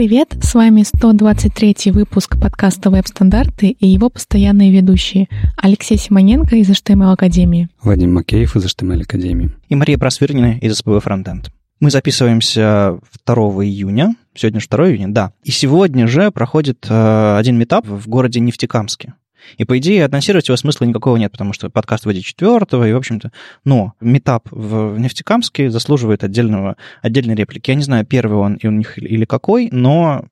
привет! С вами 123 выпуск подкаста «Веб-стандарты» и его постоянные ведущие Алексей Симоненко из HTML Академии, Вадим Макеев из HTML Академии и Мария Просвирнина из СПБ Фронтенд. Мы записываемся 2 июня, сегодня же 2 июня, да, и сегодня же проходит э, один метап в городе Нефтекамске. И, по идее, анонсировать его смысла никакого нет, потому что подкаст выйдет 4 и, в общем-то... Но метап в Нефтекамске заслуживает отдельного, отдельной реплики. Я не знаю, первый он и у них или какой, но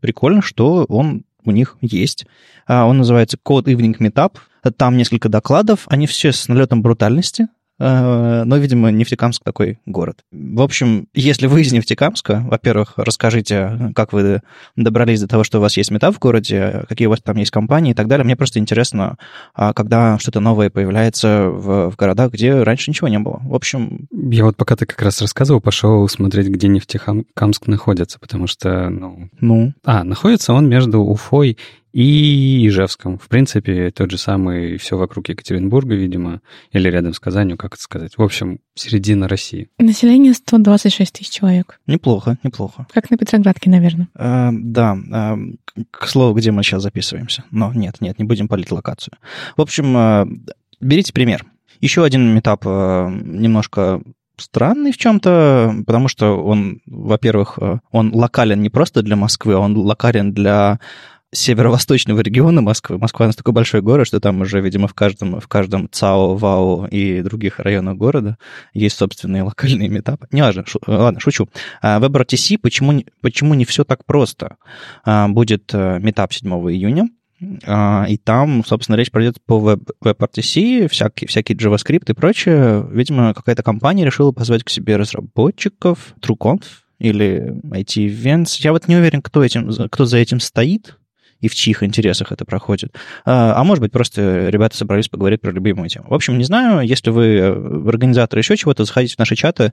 прикольно, что он у них есть. А, он называется Code Evening Meetup. Там несколько докладов, они все с налетом брутальности, но, видимо, Нефтекамск такой город. В общем, если вы из Нефтекамска, во-первых, расскажите, как вы добрались до того, что у вас есть метап в городе, какие у вас там есть компании и так далее. Мне просто интересно, а когда что-то новое появляется в, в городах, где раньше ничего не было. В общем... Я вот пока ты как раз рассказывал, пошел смотреть, где Нефтекамск находится, потому что, ну... Ну? А, находится он между Уфой и Ижевском. В принципе, тот же самый все вокруг Екатеринбурга, видимо, или рядом с Казанью, как это сказать. В общем, середина России. Население 126 тысяч человек. Неплохо, неплохо. Как на Петроградке, наверное. Э, да. Э, к слову, где мы сейчас записываемся. Но нет, нет, не будем палить локацию. В общем, э, берите пример. Еще один метап э, немножко странный в чем-то, потому что он, во-первых, э, он локален не просто для Москвы, а он локален для северо-восточного региона Москвы. Москва настолько большой город, что там уже, видимо, в каждом, в каждом ЦАО, ВАО и других районах города есть собственные локальные метапы. Не важно, шу, ладно, шучу. А, WebRTC, почему, почему не все так просто? А, будет э, метап 7 июня, а, и там, собственно, речь пройдет по WebRTC, всякий, всякий JavaScript и прочее. Видимо, какая-то компания решила позвать к себе разработчиков, TrueConf или IT Events. Я вот не уверен, кто, этим, кто за этим стоит, и в чьих интересах это проходит. А, а может быть, просто ребята собрались поговорить про любимую тему. В общем, не знаю, если вы э, организатор еще чего-то, заходите в наши чаты,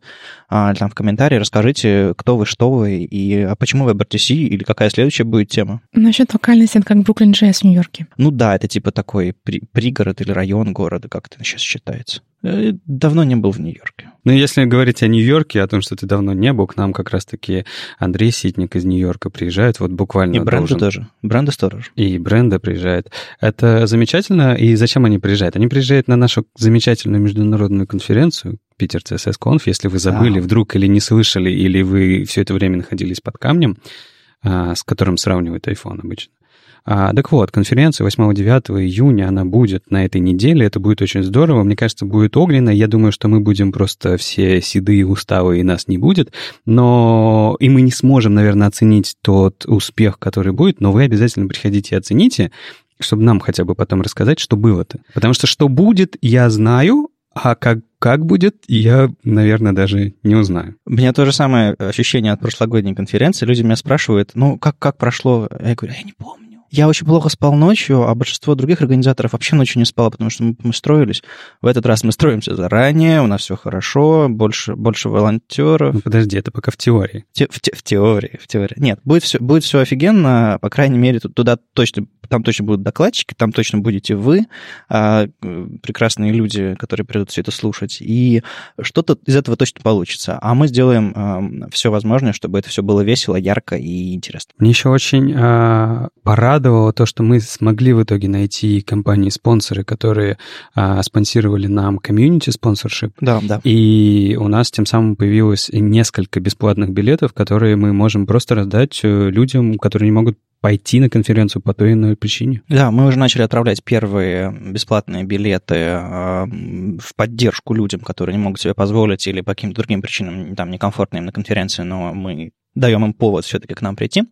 а, там в комментарии, расскажите, кто вы, что вы, и а почему вы WebRTC, или какая следующая будет тема. Насчет локальности, это как Бруклин Джесс в Нью-Йорке. Ну да, это типа такой при, пригород или район города, как это сейчас считается. Э, давно не был в Нью-Йорке. Ну, если говорить о Нью-Йорке, о том, что ты давно не был, к нам как раз-таки Андрей Ситник из Нью-Йорка приезжает, вот буквально И Бренда должен... тоже. Бренда сторож. И Бренда приезжает. Это замечательно. И зачем они приезжают? Они приезжают на нашу замечательную международную конференцию, Питер CSS Conf, если вы забыли да. вдруг или не слышали, или вы все это время находились под камнем, а, с которым сравнивают iPhone обычно. А, так вот, конференция 8-9 июня, она будет на этой неделе, это будет очень здорово, мне кажется, будет огненно, я думаю, что мы будем просто все седые, усталые, и нас не будет, но и мы не сможем, наверное, оценить тот успех, который будет, но вы обязательно приходите и оцените, чтобы нам хотя бы потом рассказать, что было-то. Потому что что будет, я знаю, а как, как будет, я, наверное, даже не узнаю. У меня то же самое ощущение от прошлогодней конференции. Люди меня спрашивают, ну, как, как прошло? Я говорю, я не помню. Я очень плохо спал ночью, а большинство других организаторов вообще ночью не спало, потому что мы, мы строились. В этот раз мы строимся заранее, у нас все хорошо, больше, больше волонтеров. Ну, подожди, это пока в теории. Те, в, те, в теории, в теории. Нет, будет все, будет все офигенно, по крайней мере, туда точно там точно будут докладчики, там точно будете вы, а, прекрасные люди, которые придут все это слушать, и что-то из этого точно получится. А мы сделаем а, все возможное, чтобы это все было весело, ярко и интересно. Мне еще очень а, порадовало то, что мы смогли в итоге найти компании-спонсоры, которые а, спонсировали нам комьюнити спонсоршип. Да, да. И у нас тем самым появилось несколько бесплатных билетов, которые мы можем просто раздать э, людям, которые не могут пойти на конференцию по той или иной причине. Да, мы уже начали отправлять первые бесплатные билеты э, в поддержку людям, которые не могут себе позволить или по каким-то другим причинам там некомфортно им на конференции, но мы даем им повод все-таки к нам прийти.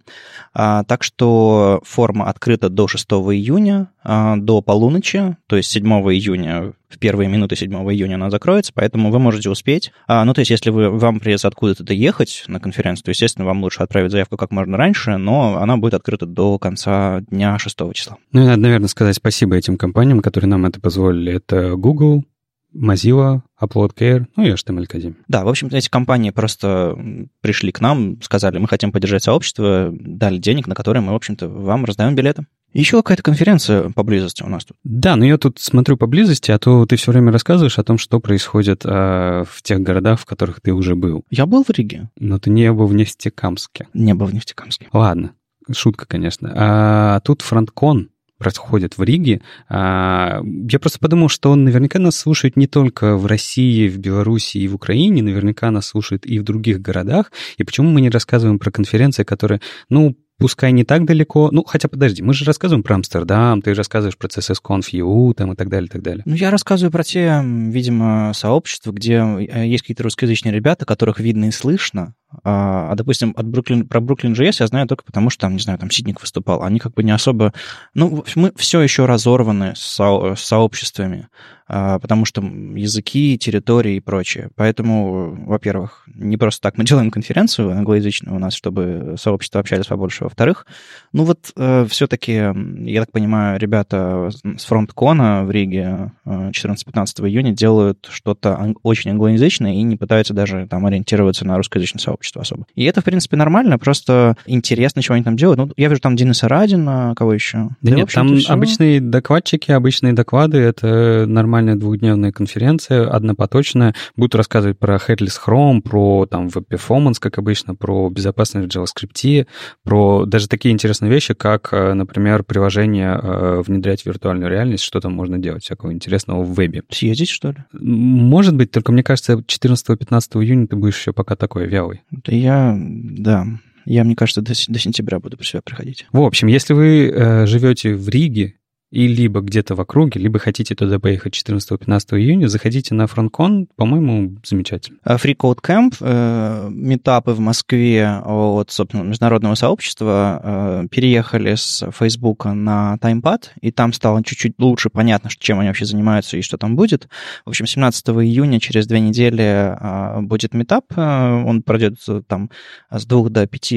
А, так что форма открыта до 6 июня, а, до полуночи, то есть 7 июня, в первые минуты 7 июня она закроется, поэтому вы можете успеть. А, ну, то есть если вы, вам придется откуда-то доехать на конференцию, то, естественно, вам лучше отправить заявку как можно раньше, но она будет открыта до конца дня 6 числа. Ну, и надо, наверное, сказать спасибо этим компаниям, которые нам это позволили. Это Google, Mozilla, UploadCare, ну и HTML Academy. Да, в общем, эти компании просто пришли к нам, сказали, мы хотим поддержать сообщество, дали денег, на которые мы, в общем-то, вам раздаем билеты. Еще какая-то конференция поблизости у нас тут. Да, но я тут смотрю поблизости, а то ты все время рассказываешь о том, что происходит э, в тех городах, в которых ты уже был. Я был в Риге. Но ты не был в Нефтекамске. Не был в Нефтекамске. Ладно, шутка, конечно. А тут фронткон происходит в Риге. А, я просто подумал, что он наверняка нас слушает не только в России, в Беларуси и в Украине, наверняка нас слушает и в других городах. И почему мы не рассказываем про конференции, которые, ну, пускай не так далеко. Ну, хотя подожди, мы же рассказываем про Амстердам, ты рассказываешь про CSS-Conf там и так далее, и так далее. Ну, я рассказываю про те, видимо, сообщества, где э, есть какие-то русскоязычные ребята, которых видно и слышно, а, а, допустим, от Бруклин, про Бруклин JS я знаю только потому, что там, не знаю, там Сидник выступал. Они как бы не особо... Ну, мы все еще разорваны с, со, с сообществами. А, потому что языки, территории и прочее. Поэтому, во-первых, не просто так мы делаем конференцию англоязычную у нас, чтобы сообщество общались побольше. Во-вторых, ну вот э, все-таки, я так понимаю, ребята с фронткона в Риге 14-15 э, июня делают что-то очень англоязычное и не пытаются даже там ориентироваться на русскоязычное сообщество особо. И это, в принципе, нормально, просто интересно, чего они там делают. Ну, я вижу там Дениса Радина, кого еще? Да, да нет, там все. обычные докладчики, обычные доклады, это нормальная двухдневная конференция, однопоточная. Будут рассказывать про Headless Chrome, про там web performance, как обычно, про безопасность в JavaScript, про даже такие интересные вещи, как, э, например, приложение э, внедрять в виртуальную реальность, что там можно делать всякого интересного в вебе. Съездить, что ли? Может быть, только мне кажется, 14-15 июня ты будешь еще пока такой вялый. Я, да, я, мне кажется, до, до сентября буду при себя приходить. В общем, если вы э, живете в Риге и либо где-то в округе, либо хотите туда поехать 14-15 июня, заходите на фронткон, по-моему, замечательно. Free Code Camp, э, метапы в Москве от, собственно, международного сообщества э, переехали с Facebook на TimePad, и там стало чуть-чуть лучше понятно, чем они вообще занимаются и что там будет. В общем, 17 июня, через две недели, э, будет метап, он пройдет там с 2 до 5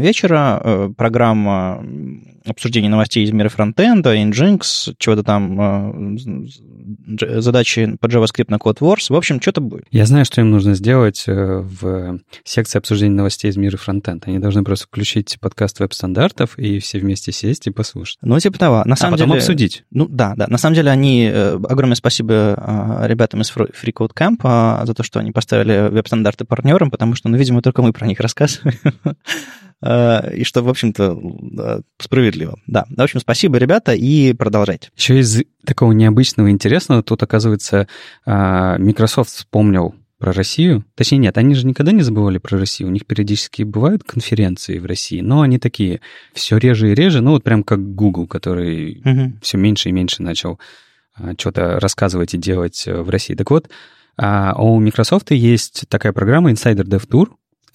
вечера, программа обсуждения новостей из мира фронтенда, engine Nginx, чего-то там, э, задачи по JavaScript на CodeWars. В общем, что-то будет. Я знаю, что им нужно сделать э, в секции обсуждения новостей из мира фронтенда. Они должны просто включить подкаст веб-стандартов и все вместе сесть и послушать. Ну, типа того. На самом а потом деле, обсудить. Ну, да, да. На самом деле они... Э, огромное спасибо ребятам из Free Code Camp за то, что они поставили веб-стандарты партнерам, потому что, ну, видимо, только мы про них рассказываем. Э, и что, в общем-то, справедливо. Да, в общем, спасибо, ребята, и продолжайте. Еще из такого необычного и интересного, тут, оказывается, а, Microsoft вспомнил про Россию. Точнее, нет, они же никогда не забывали про Россию. У них периодически бывают конференции в России, но они такие все реже и реже, ну вот прям как Google, который угу. все меньше и меньше начал что-то рассказывать и делать э, в России. Так вот, а, у Microsoft есть такая программа Insider Dev Tour,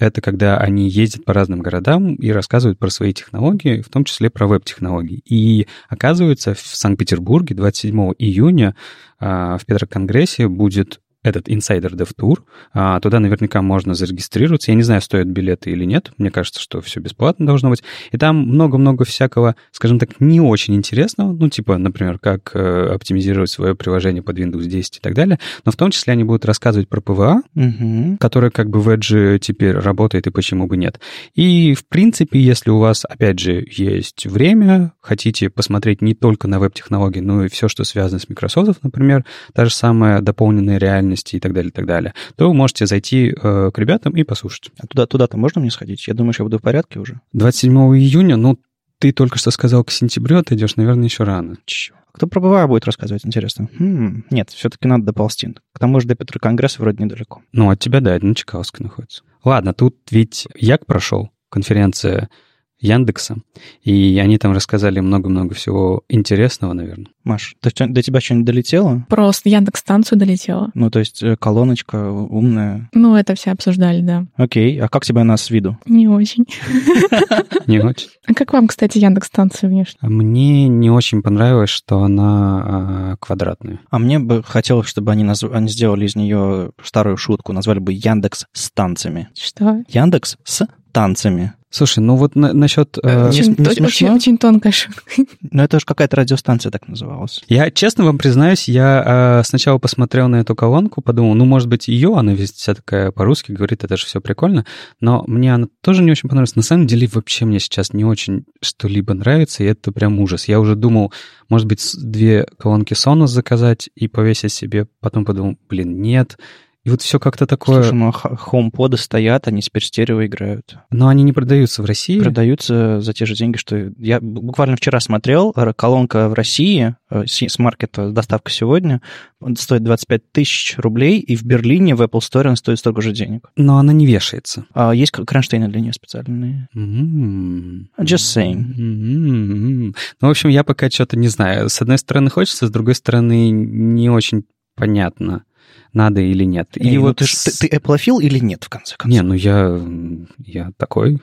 это когда они ездят по разным городам и рассказывают про свои технологии, в том числе про веб-технологии. И оказывается, в Санкт-Петербурге 27 июня а, в Петроконгрессе будет этот Insider Dev Tour. А, туда наверняка можно зарегистрироваться. Я не знаю, стоят билеты или нет. Мне кажется, что все бесплатно должно быть. И там много-много всякого, скажем так, не очень интересного. Ну, типа, например, как э, оптимизировать свое приложение под Windows 10 и так далее. Но в том числе они будут рассказывать про PVA, угу. которая как бы в Edge теперь работает и почему бы нет. И, в принципе, если у вас, опять же, есть время, хотите посмотреть не только на веб-технологии, но и все, что связано с Microsoft, например, та же самая дополненная реальность реальности и так далее, и так далее, то вы можете зайти э, к ребятам и послушать. А туда, туда-то можно мне сходить? Я думаю, что я буду в порядке уже. 27 июня, ну, ты только что сказал, к сентябрю ты идешь, наверное, еще рано. Чё? Кто про БВА будет рассказывать, интересно? Хм, нет, все-таки надо доползти. К тому же до Петра Конгресса вроде недалеко. Ну, от тебя, да, это на Чкаловской находится. Ладно, тут ведь Як прошел, конференция Яндекса, и они там рассказали много-много всего интересного, наверное. Маш, до, до тебя что-нибудь долетело? Просто Яндекс-станцию долетела. Ну, то есть э, колоночка умная. Ну, это все обсуждали, да. Окей, а как тебе она с виду? Не очень. Не очень. А как вам, кстати, Яндекс-станция внешне? Мне не очень понравилось, что она а, квадратная. А мне бы хотелось, чтобы они, назв... они сделали из нее старую шутку, назвали бы Яндекс с танцами. Что? Яндекс с танцами. Слушай, ну вот на, насчет... Э, очень, не, не очень, очень тонкая шутка. Ну, это же какая-то радиостанция так называлась. Я, честно вам признаюсь, я э, сначала посмотрел на эту колонку, подумал, ну, может быть, ее, она весь вся такая по-русски говорит, это же все прикольно, но мне она тоже не очень понравилась. На самом деле, вообще мне сейчас не очень что-либо нравится, и это прям ужас. Я уже думал, может быть, две колонки Sonos заказать и повесить себе, потом подумал, блин, нет, и вот все как-то такое... Слушай, ну хоумподы стоят, они теперь стерео играют. Но они не продаются в России? Продаются за те же деньги, что... Я буквально вчера смотрел, колонка в России э, с маркета доставка сегодня стоит 25 тысяч рублей, и в Берлине в Apple Store она стоит столько же денег. Но она не вешается. А есть кронштейны для нее специальные. Mm-hmm. Just saying. Mm-hmm. Ну, в общем, я пока что-то не знаю. С одной стороны хочется, с другой стороны не очень понятно надо или нет. И, и ну вот ты, с... ты, ты эплофил или нет, в конце концов? Не, ну я, я такой.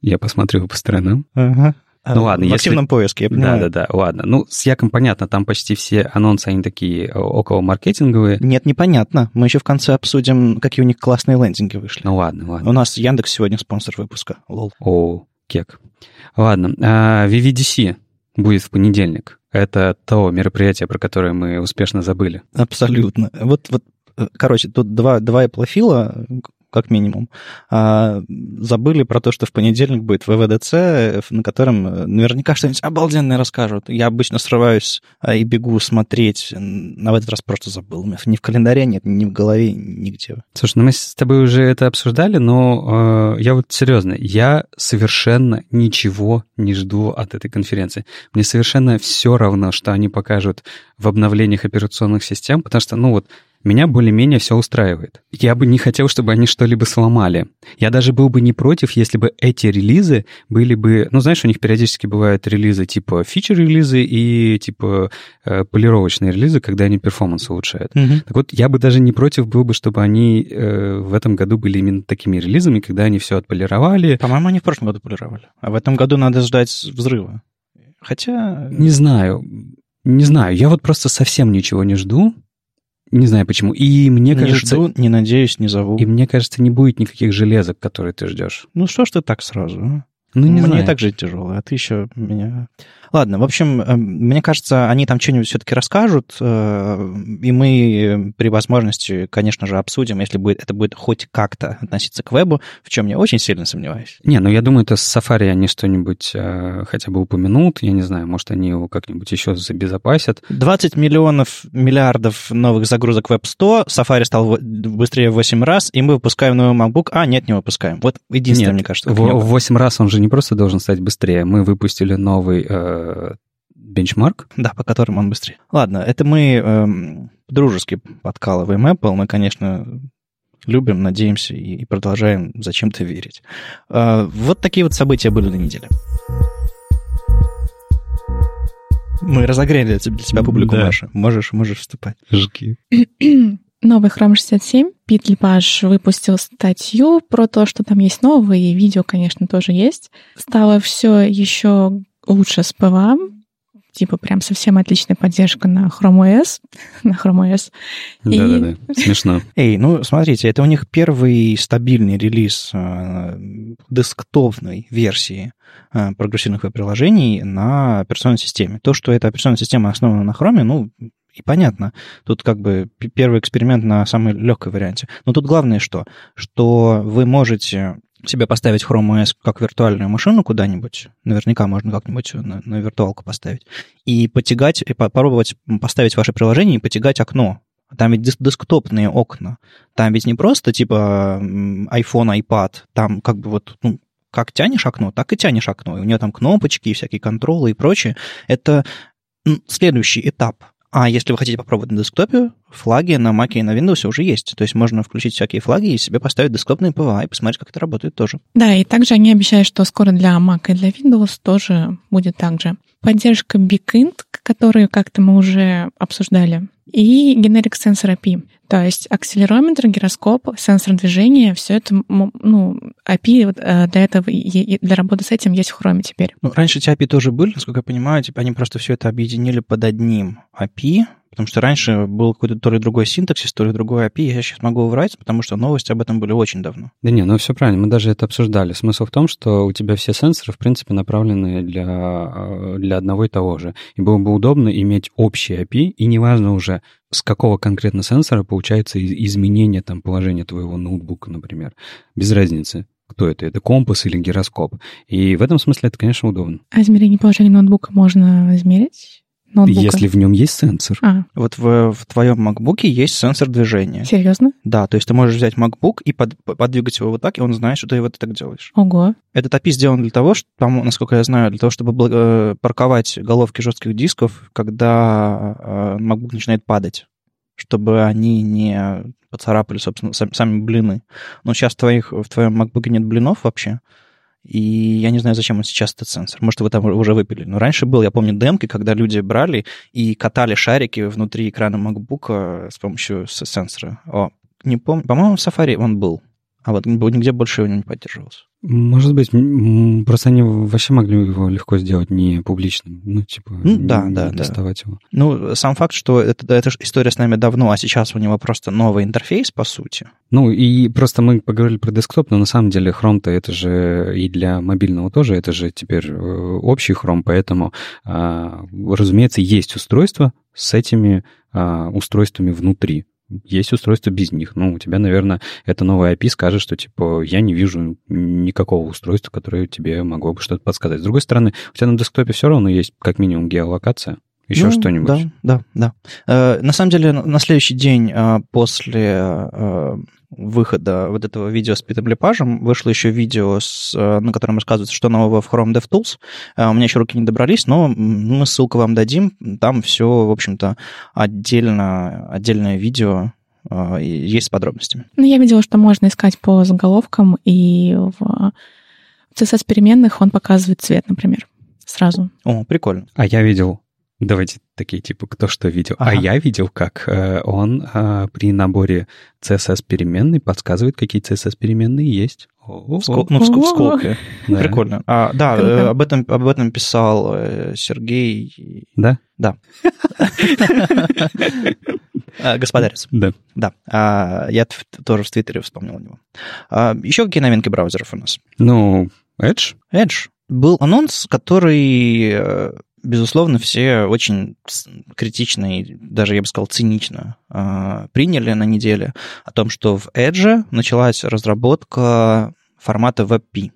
Я посмотрел по сторонам. Ага. Ну ладно, в если... активном поиске, я понимаю. Да-да-да, ладно. Ну, с Яком понятно, там почти все анонсы, они такие э, около маркетинговые. Нет, непонятно. Мы еще в конце обсудим, какие у них классные лендинги вышли. Ну ладно, ладно. У нас Яндекс сегодня спонсор выпуска, лол. О, кек. Ладно, а, VVDC будет в понедельник. Это то мероприятие, про которое мы успешно забыли. Абсолютно. Вот, вот э, короче, тут два, два Apple как минимум. А, забыли про то, что в понедельник будет ВВДЦ, на котором э, наверняка что-нибудь обалденное расскажут. Я обычно срываюсь а, и бегу смотреть, а в этот раз просто забыл. У меня ни в календаре нет, ни в голове, нигде. Слушай, ну мы с тобой уже это обсуждали, но э, я вот серьезно, я совершенно ничего не жду от этой конференции. Мне совершенно все равно, что они покажут в обновлениях операционных систем, потому что, ну вот, меня более-менее все устраивает. Я бы не хотел, чтобы они что-либо сломали. Я даже был бы не против, если бы эти релизы были бы... Ну, знаешь, у них периодически бывают релизы типа фичер-релизы и типа э, полировочные релизы, когда они перформанс улучшают. Угу. Так вот, я бы даже не против был бы, чтобы они э, в этом году были именно такими релизами, когда они все отполировали. По-моему, они в прошлом году полировали. А в этом году надо ждать взрыва. Хотя... Не знаю. Не знаю. Я вот просто совсем ничего не жду. Не знаю почему. И мне не кажется... жду, не надеюсь, не зову. И мне кажется, не будет никаких железок, которые ты ждешь. Ну что ж ты так сразу, а? Ну, не Мне знаю. так жить тяжело, а ты еще меня... Ладно, в общем, э, мне кажется, они там что-нибудь все-таки расскажут, э, и мы при возможности, конечно же, обсудим, если будет, это будет хоть как-то относиться к вебу, в чем я очень сильно сомневаюсь. Не, ну я думаю, это с Safari они что-нибудь э, хотя бы упомянут, я не знаю, может, они его как-нибудь еще забезопасят. 20 миллионов, миллиардов новых загрузок Web 100, Safari стал быстрее в 8 раз, и мы выпускаем новый MacBook, а нет, не выпускаем. Вот единственное, Нет, мне кажется. В 8 раз он же не просто должен стать быстрее. Мы выпустили новый э, бенчмарк. Да, по которым он быстрее. Ладно, это мы эм, дружески подкалываем Apple. Мы, конечно, любим, надеемся и, и продолжаем зачем-то верить. Э, вот такие вот события были на неделе. Мы разогрели для тебя публику, Да. Маша. Можешь, можешь вступать. Жги. Новый Chrome 67. Пит ЛеПаж выпустил статью про то, что там есть новое, и видео, конечно, тоже есть. Стало все еще лучше с PWA. Типа прям совсем отличная поддержка на Chrome OS. на Chrome OS. И- Да-да-да, смешно. Эй, ну смотрите, это у них первый стабильный релиз э, десктопной версии э, прогрессивных веб-приложений на операционной системе. То, что эта операционная система основана на Chrome, ну, и понятно. Тут как бы первый эксперимент на самой легкой варианте. Но тут главное что? Что вы можете себе поставить Chrome OS как виртуальную машину куда-нибудь, наверняка можно как-нибудь на, на виртуалку поставить, и потягать, и попробовать поставить ваше приложение и потягать окно. Там ведь дес- десктопные окна. Там ведь не просто типа iPhone, iPad. Там как бы вот, ну, как тянешь окно, так и тянешь окно. И у нее там кнопочки, всякие контролы и прочее. Это следующий этап. А если вы хотите попробовать на десктопе, флаги на Mac и на Windows уже есть. То есть можно включить всякие флаги и себе поставить десктопные PWA и посмотреть, как это работает тоже. Да, и также они обещают, что скоро для Mac и для Windows тоже будет так же. Поддержка BigInt, которую как-то мы уже обсуждали, и Generic Sensor API. То есть акселерометр, гироскоп, сенсор движения, все это, ну, API вот, э, для этого, для работы с этим есть в Chrome теперь. Ну, раньше эти API тоже были, насколько я понимаю, типа они просто все это объединили под одним API, Потому что раньше был какой-то то ли другой синтаксис, то ли другой API. Я сейчас могу врать, потому что новости об этом были очень давно. Да не, ну все правильно, мы даже это обсуждали. Смысл в том, что у тебя все сенсоры, в принципе, направлены для, э, для одного и того же. И было бы удобно иметь общий API, и неважно уже, с какого конкретно сенсора получается изменение там положения твоего ноутбука, например. Без разницы кто это, это компас или гироскоп. И в этом смысле это, конечно, удобно. А измерение положения ноутбука можно измерить? Ноутбука? Если в нем есть сенсор. А. Вот в, в твоем MacBook есть сенсор движения. Серьезно? Да, то есть ты можешь взять MacBook и под, подвигать его вот так, и он знает, что ты вот так делаешь. Ого. Этот API сделан для того, что, там, насколько я знаю, для того, чтобы э, парковать головки жестких дисков, когда э, MacBook начинает падать чтобы они не поцарапали, собственно, сами блины. Но сейчас в, твоих, в твоем MacBook нет блинов вообще, и я не знаю, зачем он сейчас этот сенсор. Может, вы там уже выпили. Но раньше был, я помню, демки, когда люди брали и катали шарики внутри экрана MacBook с помощью сенсора. О, не помню. По-моему, в Safari он был. А вот нигде больше его не поддерживался. Может быть, просто они вообще могли его легко сделать не публичным. Ну, типа, ну, да, да, доставать да. его. Ну, сам факт, что это, эта история с нами давно, а сейчас у него просто новый интерфейс, по сути. Ну, и просто мы поговорили про десктоп, но на самом деле Chrome-то это же и для мобильного тоже, это же теперь э, общий Chrome, поэтому, а, разумеется, есть устройство с этими а, устройствами внутри есть устройства без них. Ну, у тебя, наверное, это новая API скажет, что, типа, я не вижу никакого устройства, которое тебе могло бы что-то подсказать. С другой стороны, у тебя на десктопе все равно есть как минимум геолокация. Еще ну, что-нибудь? Да, да, да. Э, на самом деле, на следующий день э, после э, выхода вот этого видео с Питом Лепажем вышло еще видео, с, э, на котором рассказывается, что нового в Chrome DevTools. Э, у меня еще руки не добрались, но мы ссылку вам дадим. Там все, в общем-то, отдельно, отдельное видео э, есть с подробностями. Ну, я видела, что можно искать по заголовкам, и в CSS-переменных он показывает цвет, например, сразу. О, прикольно. А я видел Давайте такие, типа, кто что видел. А ага. А я видел, как э, он э, при наборе CSS-переменной подсказывает, какие CSS-переменные есть. Скол, ну, в, в скобке. Да. Прикольно. А, да, э, об, этом, об этом писал э, Сергей. Да? Да. Э, Господарец. Да. Да. А, я тоже в Твиттере вспомнил него. А, еще какие новинки браузеров у нас? Ну, Edge. Edge. Был анонс, который э, безусловно, все очень критично и даже, я бы сказал, цинично э, приняли на неделе о том, что в Edge началась разработка формата WebP.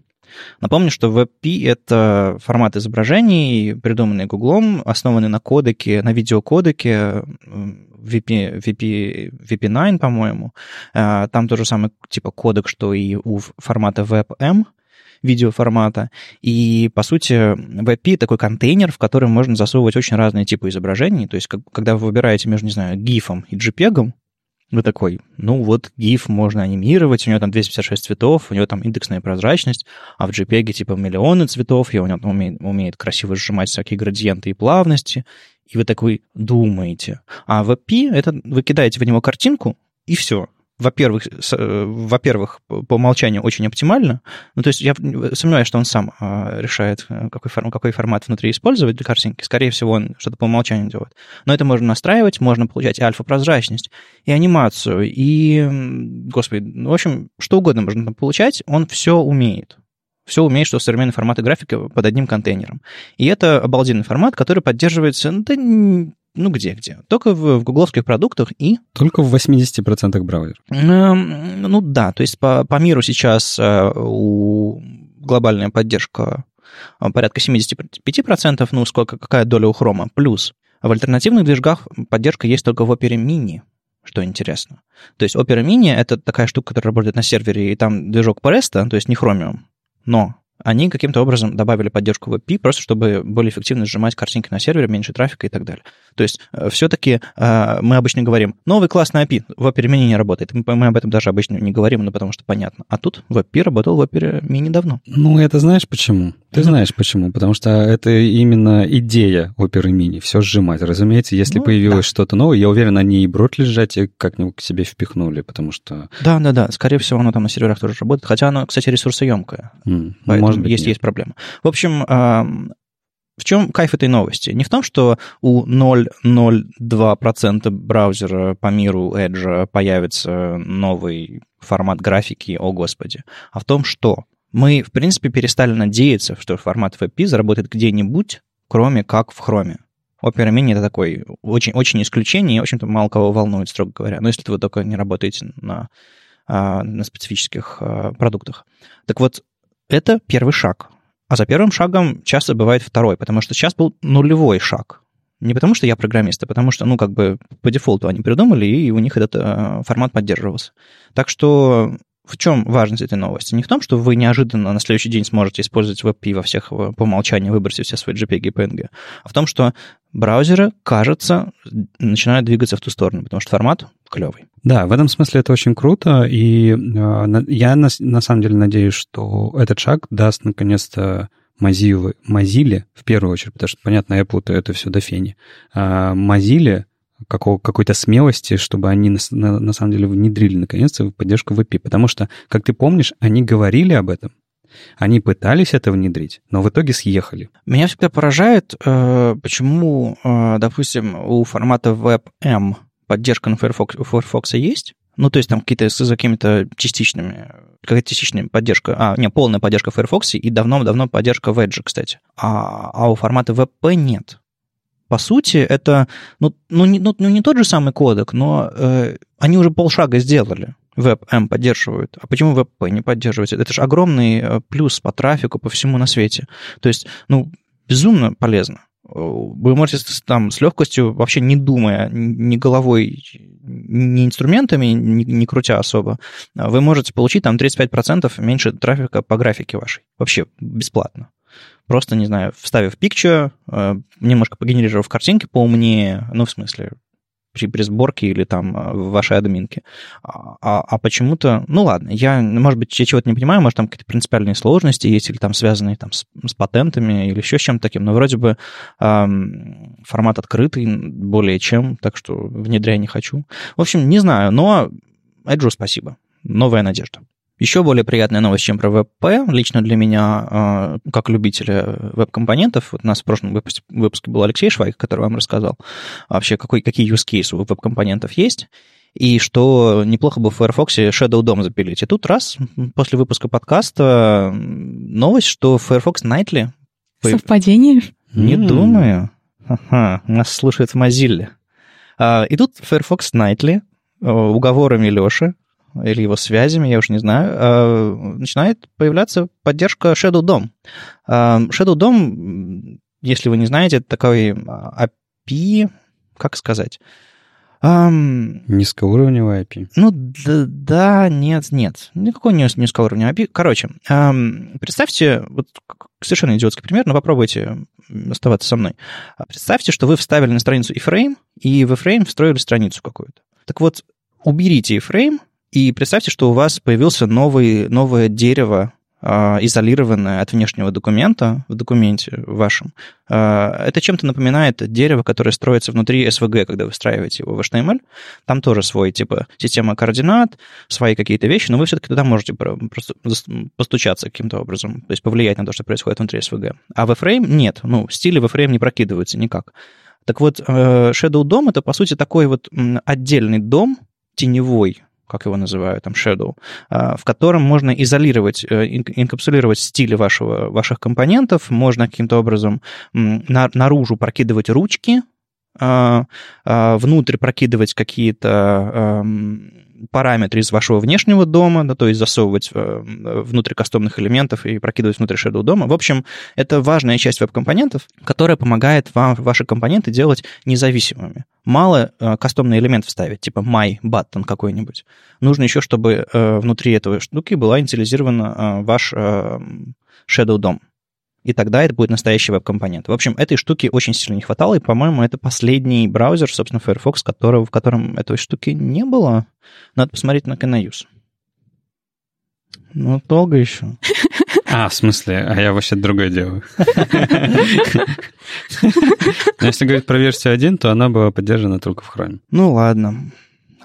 Напомню, что WebP — это формат изображений, придуманный Гуглом, основанный на кодеке, на видеокодеке VP, VP, VP9, по-моему. Э, там тот же самый типа кодек, что и у формата WebM — видеоформата. И, по сути, WebP — такой контейнер, в который можно засовывать очень разные типы изображений. То есть, как, когда вы выбираете между, не знаю, GIF и JPEG, вы такой, ну вот GIF можно анимировать, у него там 256 цветов, у него там индексная прозрачность, а в JPEG типа миллионы цветов, и он умеет, умеет красиво сжимать всякие градиенты и плавности, и вы такой думаете. А в WebP это вы кидаете в него картинку, и все во-первых, э, во-первых, по умолчанию очень оптимально. Ну, то есть я сомневаюсь, что он сам а, решает, э, какой, форм, какой формат внутри использовать для картинки. Скорее всего, он что-то по умолчанию делает. Но это можно настраивать, можно получать альфа-прозрачность, и анимацию, и, господи, ну, в общем, что угодно можно там получать, он все умеет все умеет, что современные форматы графики под одним контейнером. И это обалденный формат, который поддерживается да, ну, где-где? Только в, в гугловских продуктах и... Только в 80% браузеров. Эм, ну да, то есть по, по миру сейчас э, у глобальная поддержка э, порядка 75%, ну, сколько, какая доля у хрома, плюс в альтернативных движках поддержка есть только в Opera Mini, что интересно. То есть Opera Mini — это такая штука, которая работает на сервере, и там движок Presto, то есть не Chromium, но они каким-то образом добавили поддержку WebP, просто чтобы более эффективно сжимать картинки на сервере, меньше трафика и так далее. То есть э, все-таки э, мы обычно говорим, новый классный API в Opera Mini не работает. Мы, об этом даже обычно не говорим, ну, потому что понятно. А тут WebP работал в Opera Mini давно. Ну, это знаешь почему? Ты знаешь почему? Потому что это именно идея Opera Mini, все сжимать. Разумеется, если ну, появилось да. что-то новое, я уверен, они и брод лежать и как-нибудь к себе впихнули, потому что... Да-да-да, скорее всего, оно там на серверах тоже работает, хотя оно, кстати, ресурсоемкое. Mm, может быть, есть, есть проблема. В общем, В чем кайф этой новости? Не в том, что у 0,02% браузера по миру Edge появится новый формат графики, о господи, а в том, что мы, в принципе, перестали надеяться, что формат WebP заработает где-нибудь, кроме как в Chrome. Opera Mini — это такой очень, очень исключение, и, в общем-то, мало кого волнует, строго говоря. Но если вы только не работаете на, а, на специфических а, продуктах. Так вот, это первый шаг. А за первым шагом часто бывает второй, потому что сейчас был нулевой шаг. Не потому что я программист, а потому что, ну, как бы по дефолту они придумали, и у них этот э, формат поддерживался. Так что в чем важность этой новости? Не в том, что вы неожиданно на следующий день сможете использовать WebP во всех по умолчанию, выбросив все свои JPEG и PNG, а в том, что браузеры, кажется, начинают двигаться в ту сторону, потому что формат клевый. Да, в этом смысле это очень круто, и э, я на, на самом деле надеюсь, что этот шаг даст наконец-то Mozilla, Mozilla в первую очередь, потому что, понятно, я путаю это все до фени, а Mozilla какого, какой-то смелости, чтобы они на, на, на самом деле внедрили наконец-то поддержку VP. Потому что, как ты помнишь, они говорили об этом, они пытались это внедрить, но в итоге съехали. Меня всегда поражает, э, почему, э, допустим, у формата WebM поддержка на Firefox, у Firefox есть, ну, то есть там какие-то с какими-то частичными, какая-то частичная поддержка, а, не, полная поддержка Firefox и давно-давно поддержка в Edge, кстати. А, а у формата WebP нет по сути, это ну, ну, не, ну, ну, не тот же самый кодек, но э, они уже полшага сделали. WebM поддерживают. А почему WebP не поддерживаете? Это же огромный э, плюс по трафику, по всему на свете. То есть, ну, безумно полезно. Вы можете там с легкостью, вообще не думая, ни головой, ни инструментами, не, не крутя особо, вы можете получить там 35% меньше трафика по графике вашей. Вообще бесплатно просто, не знаю, вставив picture, э, немножко погенерировав картинки поумнее, ну, в смысле, при, при сборке или там э, в вашей админке. А, а, а почему-то, ну ладно, я, может быть, я чего-то не понимаю, может, там какие-то принципиальные сложности есть, или там связанные там с, с патентами, или еще с чем-то таким, но вроде бы эм, формат открытый более чем, так что внедряй не хочу. В общем, не знаю, но Эджу спасибо. Новая надежда. Еще более приятная новость, чем про WebP, лично для меня, а, как любителя веб-компонентов, вот у нас в прошлом выпуске, выпуске был Алексей Швайк, который вам рассказал вообще, какой, какие use cases у веб-компонентов есть, и что неплохо бы в Firefox Shadow DOM запилить. И тут раз, после выпуска подкаста, новость, что Firefox Nightly... Совпадение? Не mm. думаю. Ага, нас слушает в Mozilla. А, и тут Firefox Nightly уговорами Леши или его связями, я уж не знаю, а, начинает появляться поддержка Shadow DOM. А, Shadow DOM, если вы не знаете, это такой API, как сказать, Um, Низкоуровневый API. Ну, да, да, нет, нет. Никакой не низкоуровневый API. Короче, um, представьте, вот совершенно идиотский пример, но попробуйте оставаться со мной. Представьте, что вы вставили на страницу iframe, и в iframe встроили страницу какую-то. Так вот, уберите iframe, и представьте, что у вас появился новый, новое дерево, а, изолированное от внешнего документа в документе вашем. А, это чем-то напоминает дерево, которое строится внутри SVG, когда вы встраиваете его в HTML. Там тоже свой, типа, система координат, свои какие-то вещи, но вы все-таки туда можете постучаться каким-то образом, то есть повлиять на то, что происходит внутри SVG. А в frame нет, ну, стили в frame не прокидываются никак. Так вот, э, Shadow DOM — это, по сути, такой вот отдельный дом, теневой, как его называют, там, Shadow, а, в котором можно изолировать, э, инкапсулировать стили вашего, ваших компонентов, можно каким-то образом наружу прокидывать ручки, а, а, внутрь прокидывать какие-то параметры из вашего внешнего дома, да, то есть засовывать э, внутрь кастомных элементов и прокидывать внутрь Shadow дома. В общем, это важная часть веб-компонентов, которая помогает вам ваши компоненты делать независимыми. Мало э, кастомный элемент вставить, типа my button какой-нибудь. Нужно еще, чтобы э, внутри этого штуки была инициализирована ваш Shadow DOM и тогда это будет настоящий веб-компонент. В общем, этой штуки очень сильно не хватало, и, по-моему, это последний браузер, собственно, Firefox, которого, в котором этой штуки не было. Надо посмотреть на Canayus. Ну, долго еще. А, в смысле? А я вообще другое делаю. Если говорить про версию 1, то она была поддержана только в Chrome. Ну, ладно.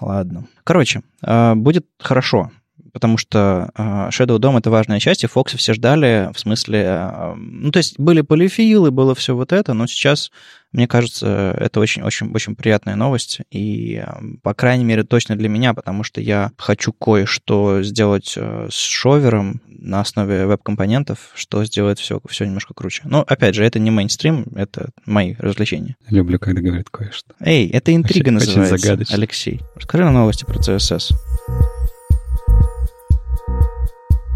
Ладно. Короче, а, будет хорошо, потому что э, Shadow DOM — это важная часть, и Fox все ждали, в смысле... Э, ну, то есть были полифилы, было все вот это, но сейчас, мне кажется, это очень-очень-очень приятная новость, и, э, по крайней мере, точно для меня, потому что я хочу кое-что сделать с шовером на основе веб-компонентов, что сделает все, все немножко круче. Но, опять же, это не мейнстрим, это мои развлечения. Люблю, когда говорят кое-что. Эй, это интрига Очень- очень называется, загадочно. Алексей. Расскажи нам новости про CSS.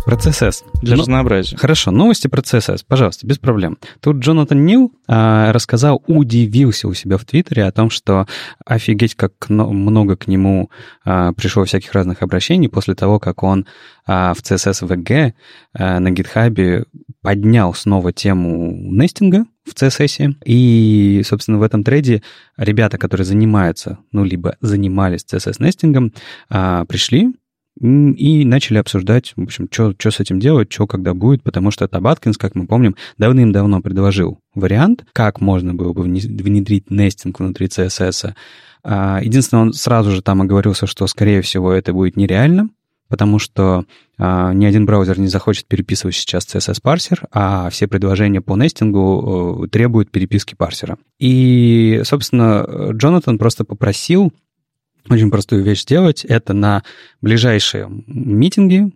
Про CSS. Для Ну, разнообразия. Хорошо, новости про CSS, пожалуйста, без проблем. Тут Джонатан Нил а, рассказал, удивился у себя в Твиттере о том, что офигеть, как много к нему а, пришло всяких разных обращений после того, как он а, в CSS VG а, на гитхабе поднял снова тему нестинга в CSS. И, собственно, в этом трейде ребята, которые занимаются, ну, либо занимались CSS-нестингом, пришли И начали обсуждать, в общем, что с этим делать, что когда будет, потому что Табаткинс, как мы помним, давным-давно предложил вариант, как можно было бы вне- внедрить нестинг внутри CSS. А, Единственное, он сразу же там оговорился, что, скорее всего, это будет нереально, потому что а, ни один браузер не захочет переписывать сейчас CSS-парсер, а все предложения по нестингу э, требуют переписки парсера. И, собственно, Джонатан просто попросил очень простую вещь сделать, это на ближайшие митинги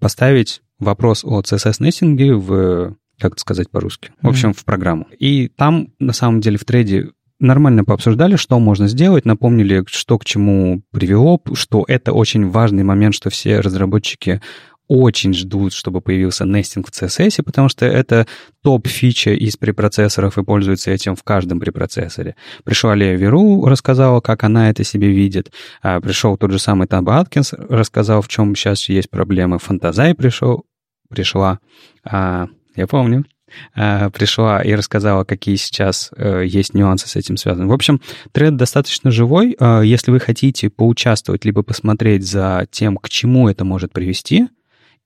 поставить вопрос о CSS-нестинге в, как это сказать по-русски, в общем, в программу. И там, на самом деле, в трейде нормально пообсуждали, что можно сделать, напомнили, что к чему привело, что это очень важный момент, что все разработчики очень ждут, чтобы появился нестинг в CSS, потому что это топ-фича из препроцессоров и пользуется этим в каждом препроцессоре. Пришла Лея Веру, рассказала, как она это себе видит. А, Пришел тот же самый Таб Аткинс, рассказал, в чем сейчас есть проблемы. Фантазай пришел, пришла, а, я помню, а, пришла и рассказала, какие сейчас э, есть нюансы с этим связаны. В общем, тред достаточно живой. А, Если вы хотите поучаствовать, либо посмотреть за тем, к чему это может привести,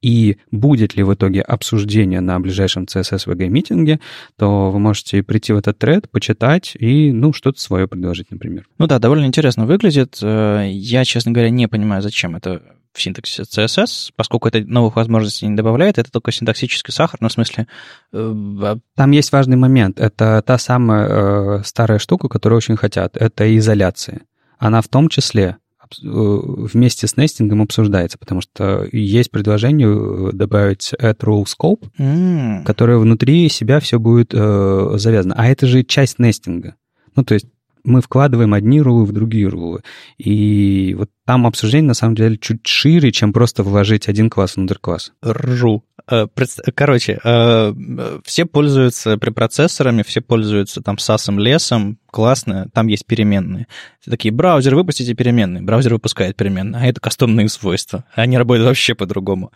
и будет ли в итоге обсуждение на ближайшем CSS-VG митинге, то вы можете прийти в этот тред, почитать и, ну, что-то свое предложить, например. Ну да, довольно интересно выглядит. Э, Я, честно говоря, не понимаю, зачем это в синтаксисе CSS, поскольку это новых возможностей не добавляет, это только синтаксический сахар, ну, в смысле, э, Там есть важный момент. Это та самая э, старая штука, которую очень хотят. Это изоляция. Она в том числе вместе с нестингом обсуждается, потому что есть предложение э, добавить add rule scope, м, которое внутри себя все будет э, завязано. А это же часть нестинга. Ну, то есть мы вкладываем одни рулы в другие рулы. И вот там обсуждение, на самом деле, чуть шире, чем просто вложить один класс внутрь класса. ржу. Э, Короче, э, все пользуются препроцессорами, все пользуются там SAS лесом, классно, там есть переменные. Все такие, браузер, выпустите переменные. Браузер выпускает переменные, а это кастомные свойства. Они работают вообще по-другому.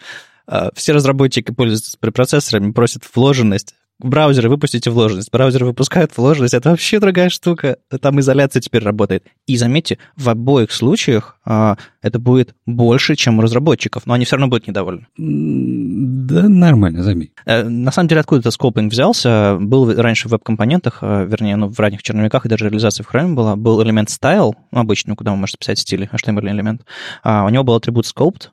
Э, Все разработчики пользуются препроцессорами, просят вложенность. Браузеры выпустите вложенность. Браузеры выпускают вложенность. Это вообще другая штука. Там изоляция теперь работает. И заметьте, в обоих случаях а, это будет больше, чем у разработчиков, но они все равно будут недовольны. Да нормально, забей. Э, На самом деле, откуда-то скопинг взялся. Был раньше в веб-компонентах, э, вернее, ну, в ранних черновиках и даже реализация в Chrome была, был элемент style, ну, обычный, куда вы можете писать стили, HTML элемент. А у него был атрибут sculpt,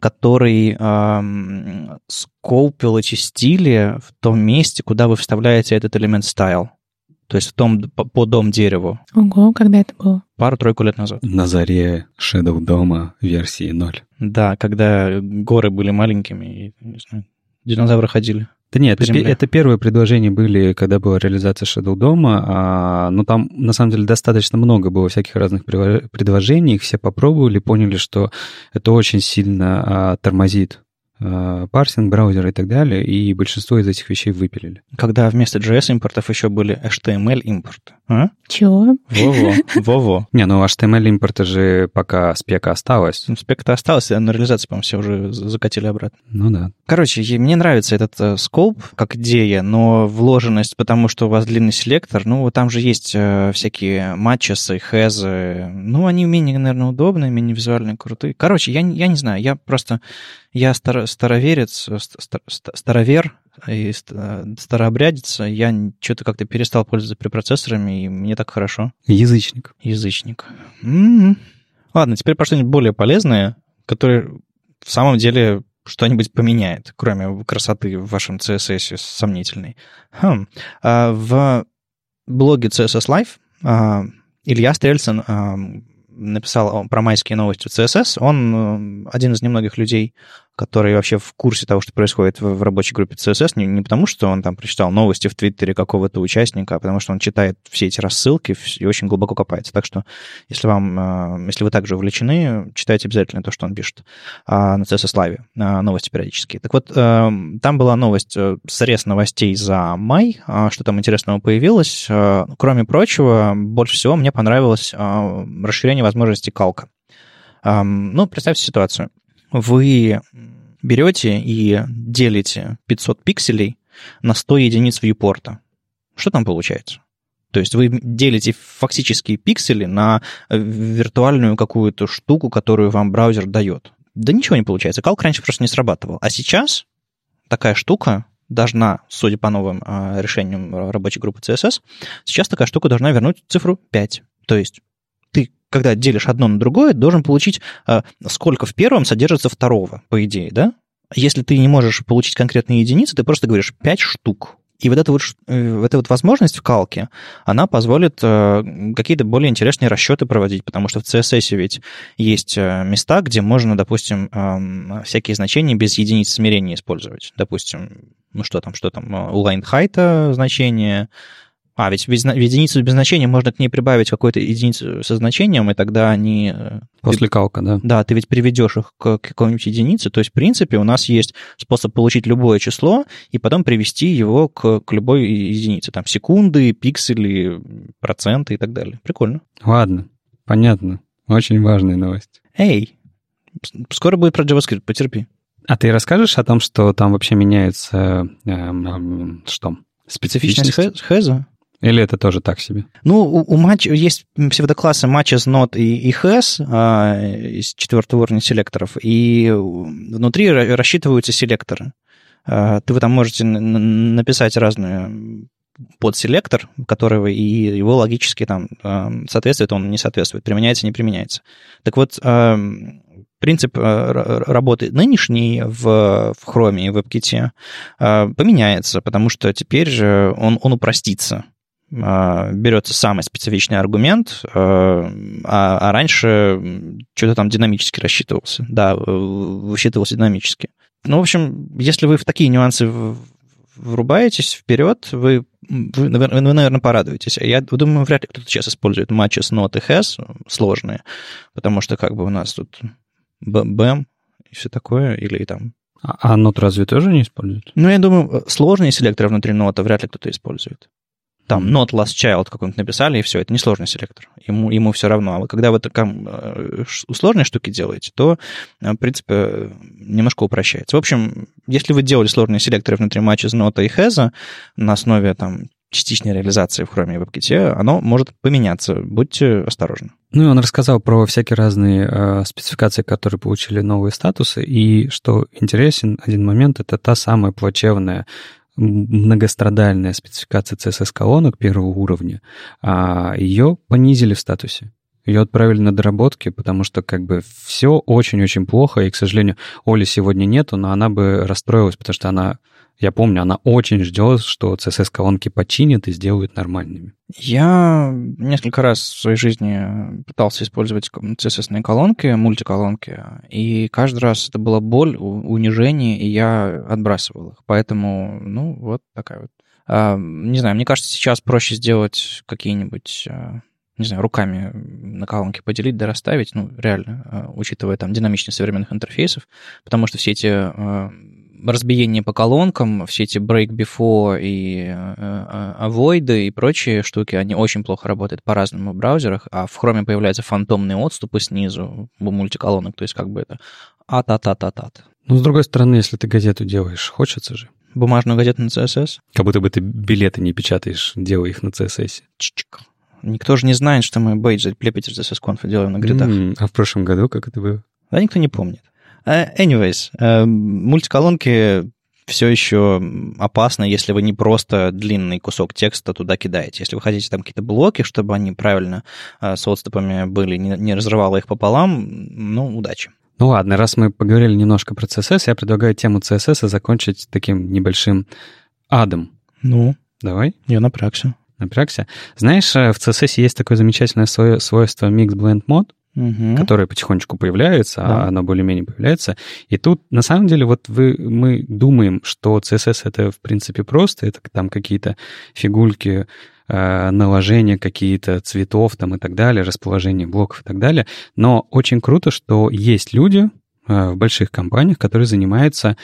который эм, скопил эти стили в том месте, куда вы вставляете этот элемент style. То есть в том, по, по дом дереву. Ого, когда это было? Пару-тройку лет назад. На заре Shadow дома версии 0. Да, когда горы были маленькими, и, не знаю, динозавры ходили. Да нет, это, это первые предложения были, когда была реализация Shadow дома, а, но там на самом деле достаточно много было всяких разных предложений, их все попробовали, поняли, что это очень сильно а, тормозит парсинг, браузер и так далее, и большинство из этих вещей выпилили. Когда вместо JS импортов еще были HTML импорты. А? Чего? Во-во, во-во. Не, ну HTML импорта же пока спека осталась. Ну, Спек-то остался, но реализацию, по-моему, все уже за- закатили обратно. Ну да. Короче, мне нравится этот э, скоп как идея, но вложенность, потому что у вас длинный селектор, ну, вот там же есть э, всякие матчесы, хэзы, ну, они менее, наверное, удобные, менее визуально крутые. Короче, я, не- я не знаю, я просто, я старо- староверец, э, ст- ст- ст- старовер, и э, старообрядец, я что-то как-то перестал пользоваться препроцессорами, и мне так хорошо. Язычник. Язычник. М. Ладно, теперь про что-нибудь более полезное, которое в самом деле что-нибудь поменяет, кроме красоты в вашем CSS сомнительной. Хм. А, в блоге CSS Live а, Илья Стрельцин написал про майские новости в CSS. Он один из немногих людей, который вообще в курсе того, что происходит в, в рабочей группе CSS, не, не потому, что он там прочитал новости в Твиттере какого-то участника, а потому что он читает все эти рассылки и очень глубоко копается. Так что, если вам, э, если вы также увлечены, читайте обязательно то, что он пишет а, на CSS Live, а, новости периодические. Так вот, а, там была новость, срез новостей за май, а, что там интересного появилось. А, кроме прочего, больше всего мне понравилось расширение возможностей калка. Ну, представьте ситуацию вы берете и делите 500 пикселей на 100 единиц вьюпорта. Что там получается? То есть вы делите фактические пиксели на э, виртуальную какую-то штуку, которую вам браузер дает. Да ничего не получается. Калк раньше просто не срабатывал. А сейчас такая штука должна, судя по новым э, решениям рабочей группы CSS, сейчас такая штука должна вернуть цифру 5. То есть когда делишь одно на другое, должен получить, э, сколько в первом содержится второго, по идее, да? Если ты не можешь получить конкретные единицы, ты просто говоришь 5 штук. И вот эта вот, э, эта вот возможность в калке, она позволит э, какие-то более интересные расчеты проводить, потому что в CSS ведь есть места, где можно, допустим, эм, всякие значения без единиц смирения использовать. Допустим, ну что там, что там, у line height значение, а, ведь без, единицу без значения можно к ней прибавить какую-то единицу со значением, и тогда они... Э, После калка, да. Да, ты ведь приведешь их к какой-нибудь единице. То есть, в принципе, у нас есть способ получить любое число и потом привести его к, к любой единице. Там секунды, пиксели, проценты и так далее. Прикольно. Ладно, понятно. Очень важная новость. Эй, скоро будет про JavaScript, потерпи. А ты расскажешь о том, что там вообще меняется э, э, что? Специфичность хэза? Или это тоже так себе? Ну, у, у матч есть псевдоклассы matches, not и, и has а, из четвертого уровня селекторов, и внутри рассчитываются селекторы. А, ты вы там можете написать разные подселектор, которого и его логически там а, соответствует, он не соответствует, применяется, не применяется. Так вот, а, принцип работы нынешний в, в Chrome и в WebKit поменяется, потому что теперь же он, он упростится. А, берется самый специфичный аргумент, а, а, а раньше что-то там динамически рассчитывался. Да, высчитывался динамически. Ну, в общем, если вы в такие нюансы врубаетесь вперед, вы, вы, вы, наверное, порадуетесь. Я думаю, вряд ли кто-то сейчас использует матчи с not и has сложные, потому что как бы у нас тут BAM и все такое, или там... А, а not разве тоже не используют? Ну, я думаю, сложные селекторы внутри нота вряд ли кто-то использует там not last child какой-нибудь написали, и все, это несложный селектор. Ему, ему все равно. А когда вы там, э, сложные штуки делаете, то, э, в принципе, немножко упрощается. В общем, если вы делали сложные селекторы внутри матча not и has на основе там частичной реализации в Chrome и WebKit, оно может поменяться. Будьте осторожны. Ну и он рассказал про всякие разные э, спецификации, которые получили новые статусы, и что интересен один момент, это та самая плачевная многострадальная спецификация CSS-колонок первого уровня, а ее понизили в статусе. Ее отправили на доработки, потому что как бы все очень-очень плохо, и, к сожалению, Оли сегодня нету, но она бы расстроилась, потому что она я помню, она очень ждет, что CSS-колонки починят и сделают нормальными. Я несколько раз в своей жизни пытался использовать CSS-ные колонки, мультиколонки, и каждый раз это была боль, унижение, и я отбрасывал их. Поэтому, ну, вот такая вот. А, не знаю, мне кажется, сейчас проще сделать какие-нибудь а, не знаю, руками на колонке поделить да расставить, ну, реально, а, учитывая там динамичность современных интерфейсов, потому что все эти разбиение по колонкам, все эти break before и э, э, avoid и прочие штуки, они очень плохо работают по-разному в браузерах, а в Chrome появляются фантомные отступы снизу у мультиколонок, то есть как бы это ат-ат-ат-ат-ат. Ну, с другой стороны, если ты газету делаешь, хочется же. Бумажную газету на CSS? Как будто бы ты билеты не печатаешь, делая их на CSS. Чик. Никто же не знает, что мы бейджи Питер CSS Conf делаем на гридах. Mm, а в прошлом году как это было? Да, никто не помнит. Э, anyways, э, мультиколонки все еще опасно, если вы не просто длинный кусок текста туда кидаете. Если вы хотите там какие-то блоки, чтобы они правильно э, с отступами были, не, не разрывало их пополам, ну, удачи. Ну ладно, раз мы поговорили немножко про CSS, я предлагаю тему CSS закончить таким небольшим адом. Ну, Давай, я напрягся. напрягся. Знаешь, в CSS есть такое замечательное свойство Mix Blend Mode, Мгм. которое потихонечку появляется, Да. а оно более-менее появляется. И тут, на самом деле, вот вы, мы думаем, что CSS это, в принципе, просто, это там какие-то фигульки, э, наложения какие-то цветов там и так далее, расположение блоков и так далее. Но очень круто, что есть люди э, в больших компаниях, которые занимаются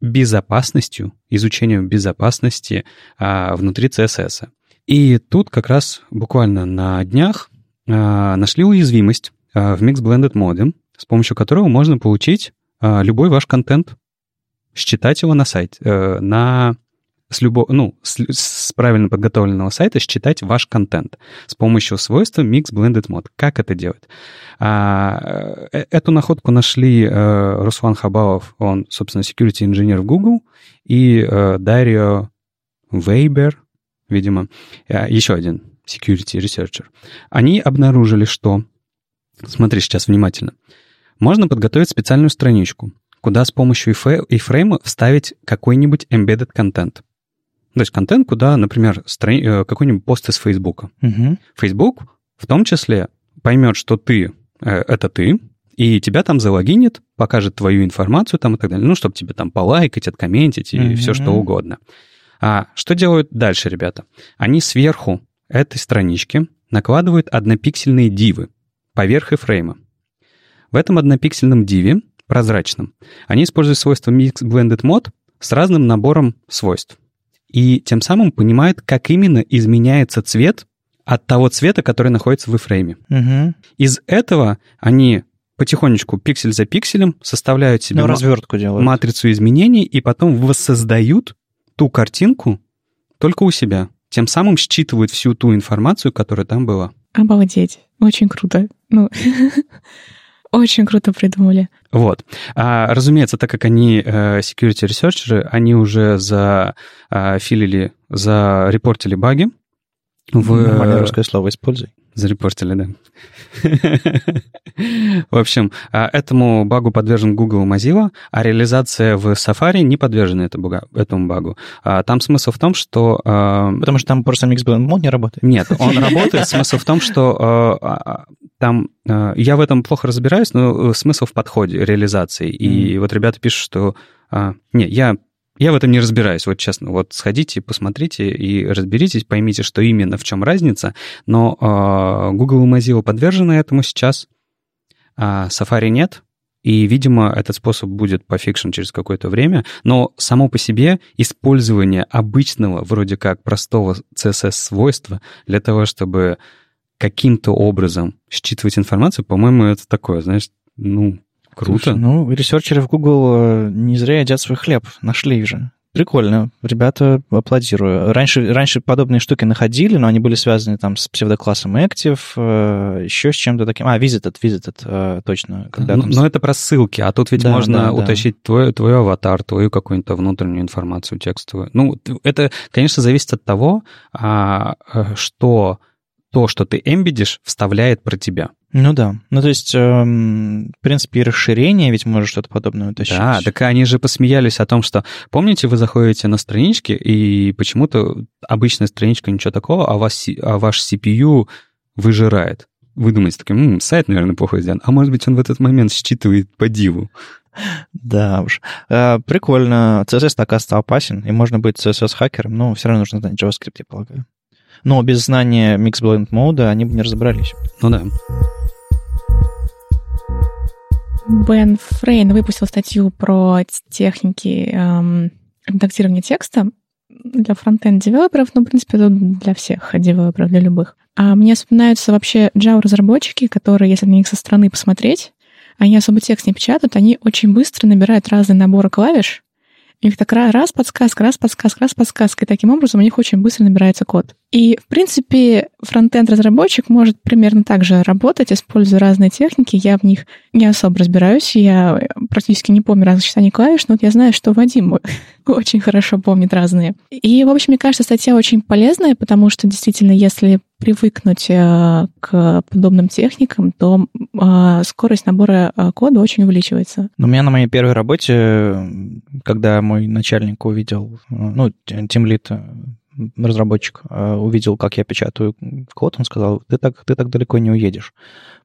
безопасностью, изучением безопасности а, внутри CSS. И тут как раз буквально на днях а, нашли уязвимость а, в Mix Blended Mode, с помощью которого можно получить а, любой ваш контент, считать его на сайте, э, на с, любо, ну, с, с правильно подготовленного сайта считать ваш контент с помощью свойства Mix Blended Mode. Как это делать? А, э, эту находку нашли э, Руслан Хабалов, он, собственно, security инженер в Google, и э, Дарио Вейбер, видимо, э, еще один security researcher. Они обнаружили, что, смотри сейчас внимательно, можно подготовить специальную страничку, куда с помощью iframe вставить какой-нибудь embedded контент. То есть контент, куда, например, страни... э, какой-нибудь пост из Facebook. Мгм. Facebook в том числе поймет, что ты э, это ты, и тебя там залогинит, покажет твою информацию там и так далее. Ну, чтобы тебе там полайкать, откомментить и Мгм. все что угодно. А что делают дальше ребята? Они сверху этой странички накладывают однопиксельные дивы поверх iframe. В этом однопиксельном диве, прозрачном, они используют свойство Mix Blended Mode с разным набором свойств. И тем самым понимают, как именно изменяется цвет от того цвета, который находится в iframe. Мгм. Из этого они потихонечку, пиксель за пикселем, составляют себе Ну, развертку делают. матрицу изменений и потом воссоздают ту картинку только у себя. Тем самым считывают всю ту информацию, которая там была. Обалдеть. Очень круто. Ну, очень круто придумали. Вот. А, разумеется, так как они э, security researchers, они уже зафилили, зарепортили баги. В, Нормальное русское слово используй. Зарепортили, да. В общем, а, этому багу подвержен Google и Mozilla, а реализация в Safari не подвержена этому багу. А, Там смысл в том, что... а, Потому что там просто Mix Blend Mode не работает. Нет, он работает. Смысл в том, что там... Я в этом плохо разбираюсь, но э, смысл в подходе, реализации. И вот ребята пишут, что... Не, я я в этом не разбираюсь, вот честно. Вот сходите, посмотрите и разберитесь, поймите, что именно, в чем разница. Но а, Google и Mozilla подвержены этому сейчас, а Safari нет. И, видимо, этот способ будет пофикшен через какое-то время. Но само по себе использование обычного, вроде как простого CSS-свойства для того, чтобы каким-то образом считывать информацию, по-моему, это такое, знаешь, ну, круто. Слушай, ну, ресерчеры в Google э, не зря едят свой хлеб. Нашли же. Прикольно. Ребята, аплодирую. Раньше, раньше подобные штуки находили, но они были связаны там с псевдоклассом Active, э, еще с чем-то таким. А, Visited, Visited, э, точно. Когда Ну, там... Но это про ссылки, а тут ведь Да, можно да, да. утащить твой, твой аватар, твою какую-то внутреннюю информацию текстовую. Ну, это, конечно, зависит от того, а, э, что то, что ты эмбедишь, вставляет про тебя. Ну да. Ну, то есть, эм, в принципе, и расширение ведь может что-то подобное утащить. Да, так они же посмеялись о том, что, помните, вы заходите на странички, и почему-то обычная страничка ничего такого, а, вас, а ваш CPU выжирает. Вы думаете, таким, «М, сайт, наверное, плохо сделан. А может быть, он в этот момент считывает по диву. Да уж. Э, прикольно. CSS, оказывается, опасен, и можно быть CSS-хакером, но все равно нужно знать JavaScript, я полагаю. Но без знания Mix Blend мода они бы не разобрались. Ну да. Бен Фрейн выпустил статью про техники эм, редактирования текста для фронтенд девелоперов, ну, в принципе, это для всех девелоперов, для любых. А мне вспоминаются вообще Java-разработчики, которые, если на них со стороны посмотреть, они особо текст не печатают, они очень быстро набирают разные наборы клавиш, у них так раз подсказка, раз подсказка, раз подсказка, и таким образом у них очень быстро набирается код. И, в принципе, фронтенд-разработчик может примерно так же работать, используя разные техники. Я в них не особо разбираюсь, я практически не помню разных сочетаний клавиш, но вот я знаю, что Вадим очень хорошо помнит разные. И, в общем, мне кажется, статья очень полезная, потому что действительно, если привыкнуть э, к подобным техникам, то э, скорость набора э, кода очень увеличивается. У меня на моей первой работе, когда мой начальник увидел, ну, тимлит разработчик увидел, как я печатаю код, он сказал, ты так, ты так далеко не уедешь,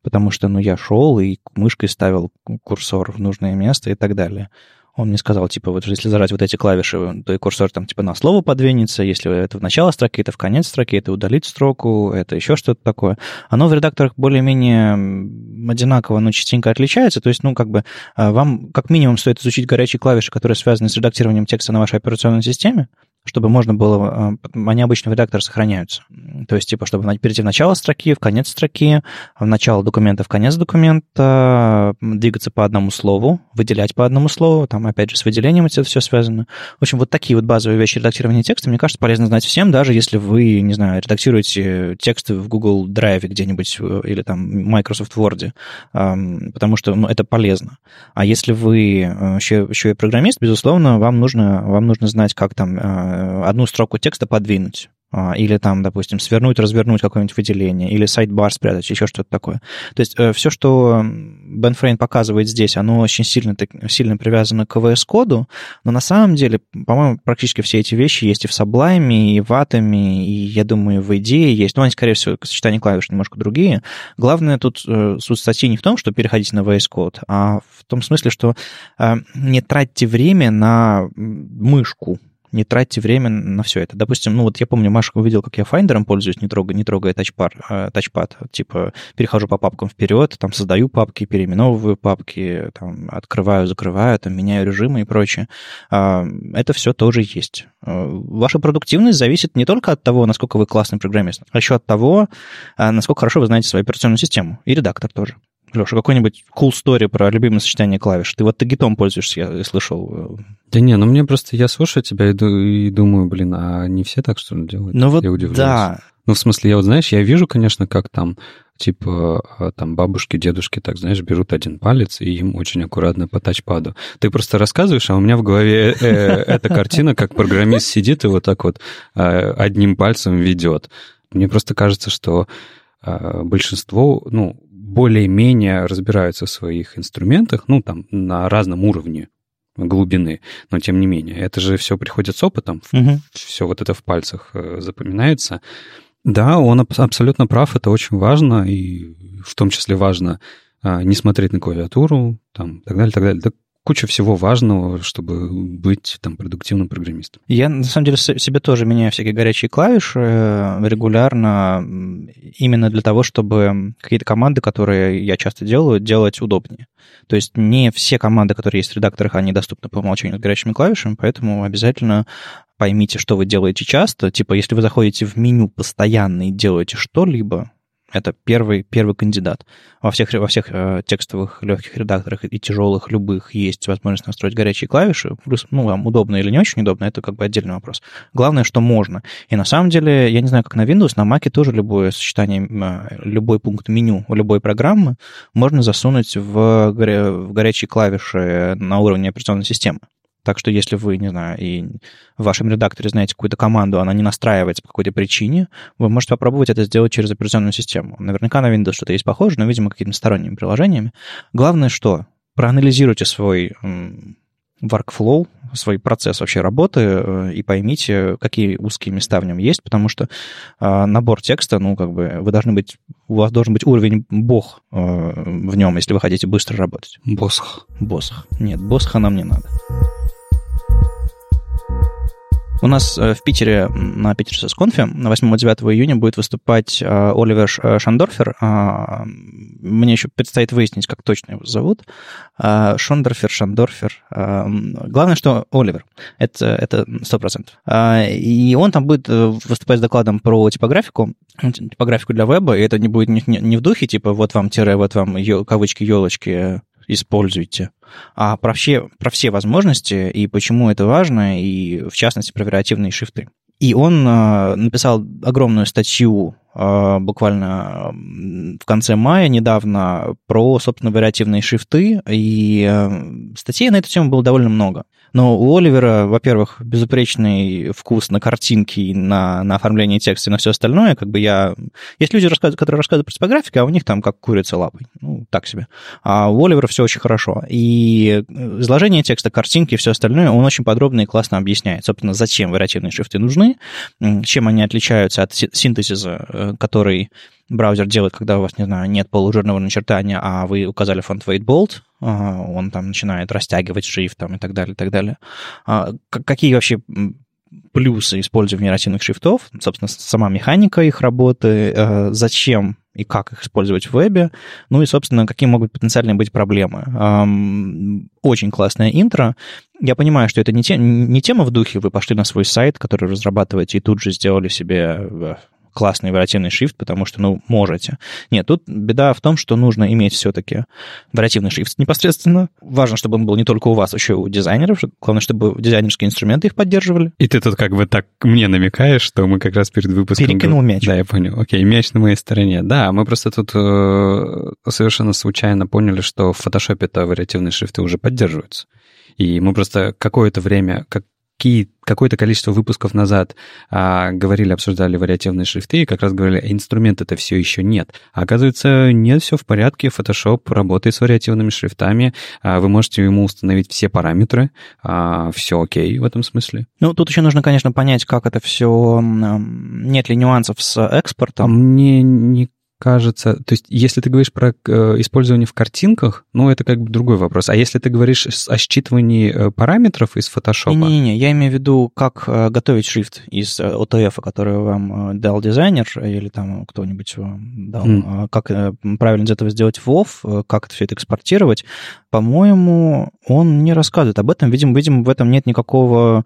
потому что, ну, я шел и мышкой ставил курсор в нужное место и так далее. Он мне сказал, типа, вот если зажать вот эти клавиши, то и курсор там типа на слово подвинется, если это в начало строки, это в конец строки, это удалить строку, это еще что-то такое. Оно в редакторах более-менее одинаково, но частенько отличается, то есть, ну, как бы а, вам как минимум стоит изучить горячие клавиши, которые связаны с редактированием текста на вашей операционной системе, чтобы можно было... А, они обычно в редакторе сохраняются. То есть, типа, чтобы перейти в начало строки, в конец строки, в начало документа, в конец документа, двигаться по одному слову, выделять по одному слову, там, опять же, с выделением это все связано. В общем, вот такие вот базовые вещи редактирования текста, мне кажется, полезно знать всем, даже если вы, не знаю, редактируете тексты в Google Drive где-нибудь э, или там Microsoft Word, потому что ну, это полезно. А если вы еще, э, еще и программист, безусловно, вам нужно, вам нужно знать, как там э, одну строку текста подвинуть. А, или там, допустим, свернуть, развернуть какое-нибудь выделение, или сайт-бар спрятать, еще что-то такое. То есть э, все, что Фрейн показывает здесь, оно очень сильно, сильно привязано к VS-коду, но на самом деле, по-моему, практически все эти вещи есть и в Sublime, и в Atom, и, я думаю, в IDE есть. Но они, скорее всего, сочетание клавиш немножко другие. Главное тут э, суть статьи не в том, что переходите на VS Code, а в том смысле, что э, не тратьте время на мышку, не тратьте время на все это. Допустим, ну вот я помню, Маша увидел, как я Finder ом пользуюсь, не трогая, не трогая тачпар, э, тачпад. Типа перехожу по папкам вперед, там создаю папки, переименовываю папки, там открываю, закрываю, там меняю режимы и прочее. Э, это все тоже есть. Э, ваша продуктивность зависит не только от того, насколько вы классный программист, а еще от того, э, насколько хорошо вы знаете свою операционную систему. И редактор тоже. Леша, какой-нибудь cool story про любимое сочетание клавиш? Ты вот ты гитом пользуешься, я слышал. Да не, ну мне просто, я слушаю тебя и, и думаю, блин, а не все так, что ли, делают? Ну вот, я удивляюсь. да. Ну, в смысле, я вот, знаешь, я вижу, конечно, как там, типа, а, там бабушки, дедушки, так, знаешь, берут один палец и им очень аккуратно по тачпаду. Ты просто рассказываешь, а у меня в голове э, эта картина, как программист сидит и вот так вот а, одним пальцем ведет. Мне просто кажется, что а, большинство, ну, более-менее разбираются в своих инструментах, ну, там, на разном уровне глубины, но тем не менее. Это же все приходит с опытом, угу. все вот это в пальцах э, запоминается. Да, он абсолютно прав, это очень важно, и в том числе важно а, не смотреть на клавиатуру, там, так далее, так далее. Да куча всего важного, чтобы быть там продуктивным программистом. Я, на самом деле, себе тоже меняю всякие горячие клавиши э, регулярно именно для того, чтобы какие-то команды, которые я часто делаю, делать удобнее. То есть не все команды, которые есть в редакторах, они доступны по умолчанию с горячими клавишами, поэтому обязательно поймите, что вы делаете часто. Типа, если вы заходите в меню постоянно и делаете что-либо, это первый, первый кандидат. Во всех, во всех э, текстовых легких редакторах и тяжелых любых есть возможность настроить горячие клавиши. Плюс, ну, вам удобно или не очень удобно, это как бы отдельный вопрос. Главное, что можно. И на самом деле, я не знаю, как на Windows, на Mac тоже любое сочетание, э, любой пункт меню любой программы можно засунуть в, в горячие клавиши на уровне операционной системы. Так что если вы, не знаю, и в вашем редакторе знаете какую-то команду, она не настраивается по какой-то причине, вы можете попробовать это сделать через операционную систему. Наверняка на Windows что-то есть похоже, но, видимо, какими-то сторонними приложениями. Главное, что проанализируйте свой workflow, свой процесс вообще работы э, и поймите, какие узкие места в нем есть, потому что э, набор текста, ну, как бы, вы должны быть, у вас должен быть уровень бог э, в нем, если вы хотите быстро работать. Босх. Босх. Нет, босха нам не надо. У нас э, в Питере на Питерсес конфе на 8-9 июня будет выступать э, Оливер э, Шандорфер. А, мне еще предстоит выяснить, как точно его зовут. А, Шондорфер, Шандорфер. А, главное, что Оливер. Это, это 100%. И он там будет выступать с докладом про типографику, типографику для веба, и это не будет не в духе, типа, вот вам тире, вот вам кавычки, елочки, используйте, а про все, про все возможности и почему это важно, и в частности про вариативные шрифты. И он написал огромную статью буквально в конце мая недавно про, собственно, вариативные шрифты, и статей на эту тему было довольно много. Но у Оливера, во-первых, безупречный вкус на картинки, на, на оформление текста и на все остальное. Как бы я... Есть люди, которые рассказывают про типографику, а у них там как курица лапой. Ну, так себе. А у Оливера все очень хорошо. И изложение текста, картинки и все остальное он очень подробно и классно объясняет. Собственно, зачем вариативные шрифты нужны, чем они отличаются от синтезиса, э, который браузер делает, когда у вас, не знаю, нет полужирного начертания, а вы указали фонд weight bold, он там начинает растягивать шрифтом и так далее, и так далее. А, какие вообще плюсы использования нейротивных шрифтов, собственно, сама механика их работы, а, зачем и как их использовать в вебе, ну и, собственно, какие могут потенциально быть проблемы. Очень классное интро. Я понимаю, что это не, те, не тема в духе, вы пошли на свой сайт, который разрабатываете, и тут же сделали себе э, классный вариативный шрифт, потому что, ну, можете. Нет, тут беда в том, что нужно иметь все-таки вариативный шрифт непосредственно. Важно, чтобы он был не только у вас, еще и у дизайнеров. Главное, чтобы дизайнерские инструменты их поддерживали. И ты тут как бы так мне намекаешь, что мы как раз перед выпуском... Перекинул мяч. Да, я понял. Окей, мяч на моей стороне. Да, мы просто тут э, совершенно случайно поняли, что в фотошопе-то вариативные шрифты уже поддерживаются. И мы просто какое-то время, как какое-то количество выпусков назад а, говорили, обсуждали вариативные шрифты, и как раз говорили, инструмент это все еще нет. А оказывается, нет, все в порядке, Photoshop работает с вариативными шрифтами, а, вы можете ему установить все параметры, а, все окей в этом смысле. Ну, тут еще нужно, конечно, понять, как это все, нет ли нюансов с экспортом. А мне не кажется, то есть если ты говоришь про э, использование в картинках, ну, это как бы другой вопрос. А если ты говоришь о считывании э, параметров из Photoshop? Не-не-не, я имею в виду, как э, готовить шрифт из OTF, который вам дал дизайнер или там кто-нибудь дал, mm. как правильно из этого сделать WoW, как это все это экспортировать. По-моему, он не рассказывает об этом. Видимо, видимо, в этом нет никакого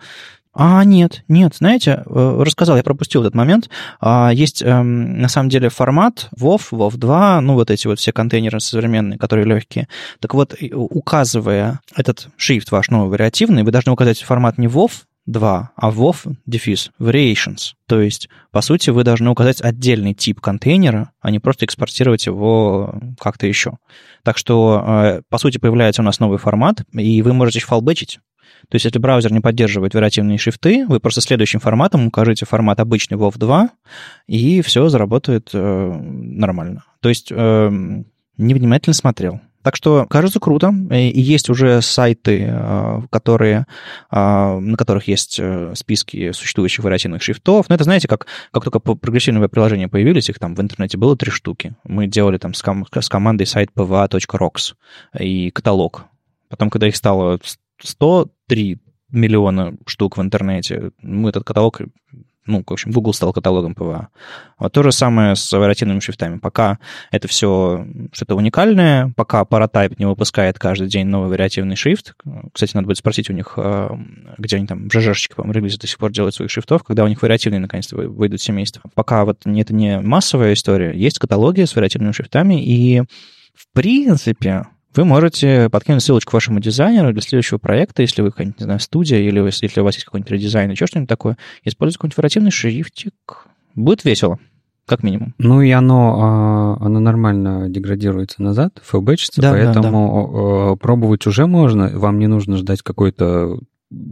а, нет, нет, знаете, э, рассказал, я пропустил этот момент. А, есть эм, на самом деле формат WoW, WoW 2, ну вот эти вот все контейнеры современные, которые легкие. Так вот, указывая этот шрифт ваш новый вариативный, вы должны указать формат не WoW 2, а WoW дефис variations. То есть, по сути, вы должны указать отдельный тип контейнера, а не просто экспортировать его как-то еще. Так что, э, по сути, появляется у нас новый формат, и вы можете фалбэчить то есть, если браузер не поддерживает вариативные шрифты, вы просто следующим форматом укажите формат обычный WoW 2, и все заработает э, нормально. То есть, э, невнимательно смотрел. Так что кажется круто. И есть уже сайты, э, которые, э, на которых есть э, списки существующих вариативных шрифтов. Но это, знаете, как, как только прогрессивные приложения появились, их там в интернете было три штуки. Мы делали там с, ком- с командой сайт pwa.rocks и каталог. Потом, когда их стало 103 миллиона штук в интернете. Мы этот каталог, ну, в общем, Google стал каталогом PWA. Вот то же самое с вариативными шрифтами. Пока это все что-то уникальное, пока Paratype не выпускает каждый день новый вариативный шрифт, кстати, надо будет спросить у них, а, где они там, ЖЖшечки, по-моему, релизы до сих пор делают своих шрифтов, когда у них вариативные наконец-то выйдут семейства. Пока вот это не массовая история, есть каталоги с вариативными шрифтами, и в принципе, вы можете подкинуть ссылочку вашему дизайнеру для следующего проекта, если вы не знаю, студия, или если у вас есть какой-нибудь редизайн, еще что-нибудь такое, используйте какой-нибудь вариативный шрифтик. Будет весело, как минимум. Ну и оно, а, оно нормально деградируется назад, флбэчится, да, поэтому да, да. пробовать уже можно. Вам не нужно ждать какой-то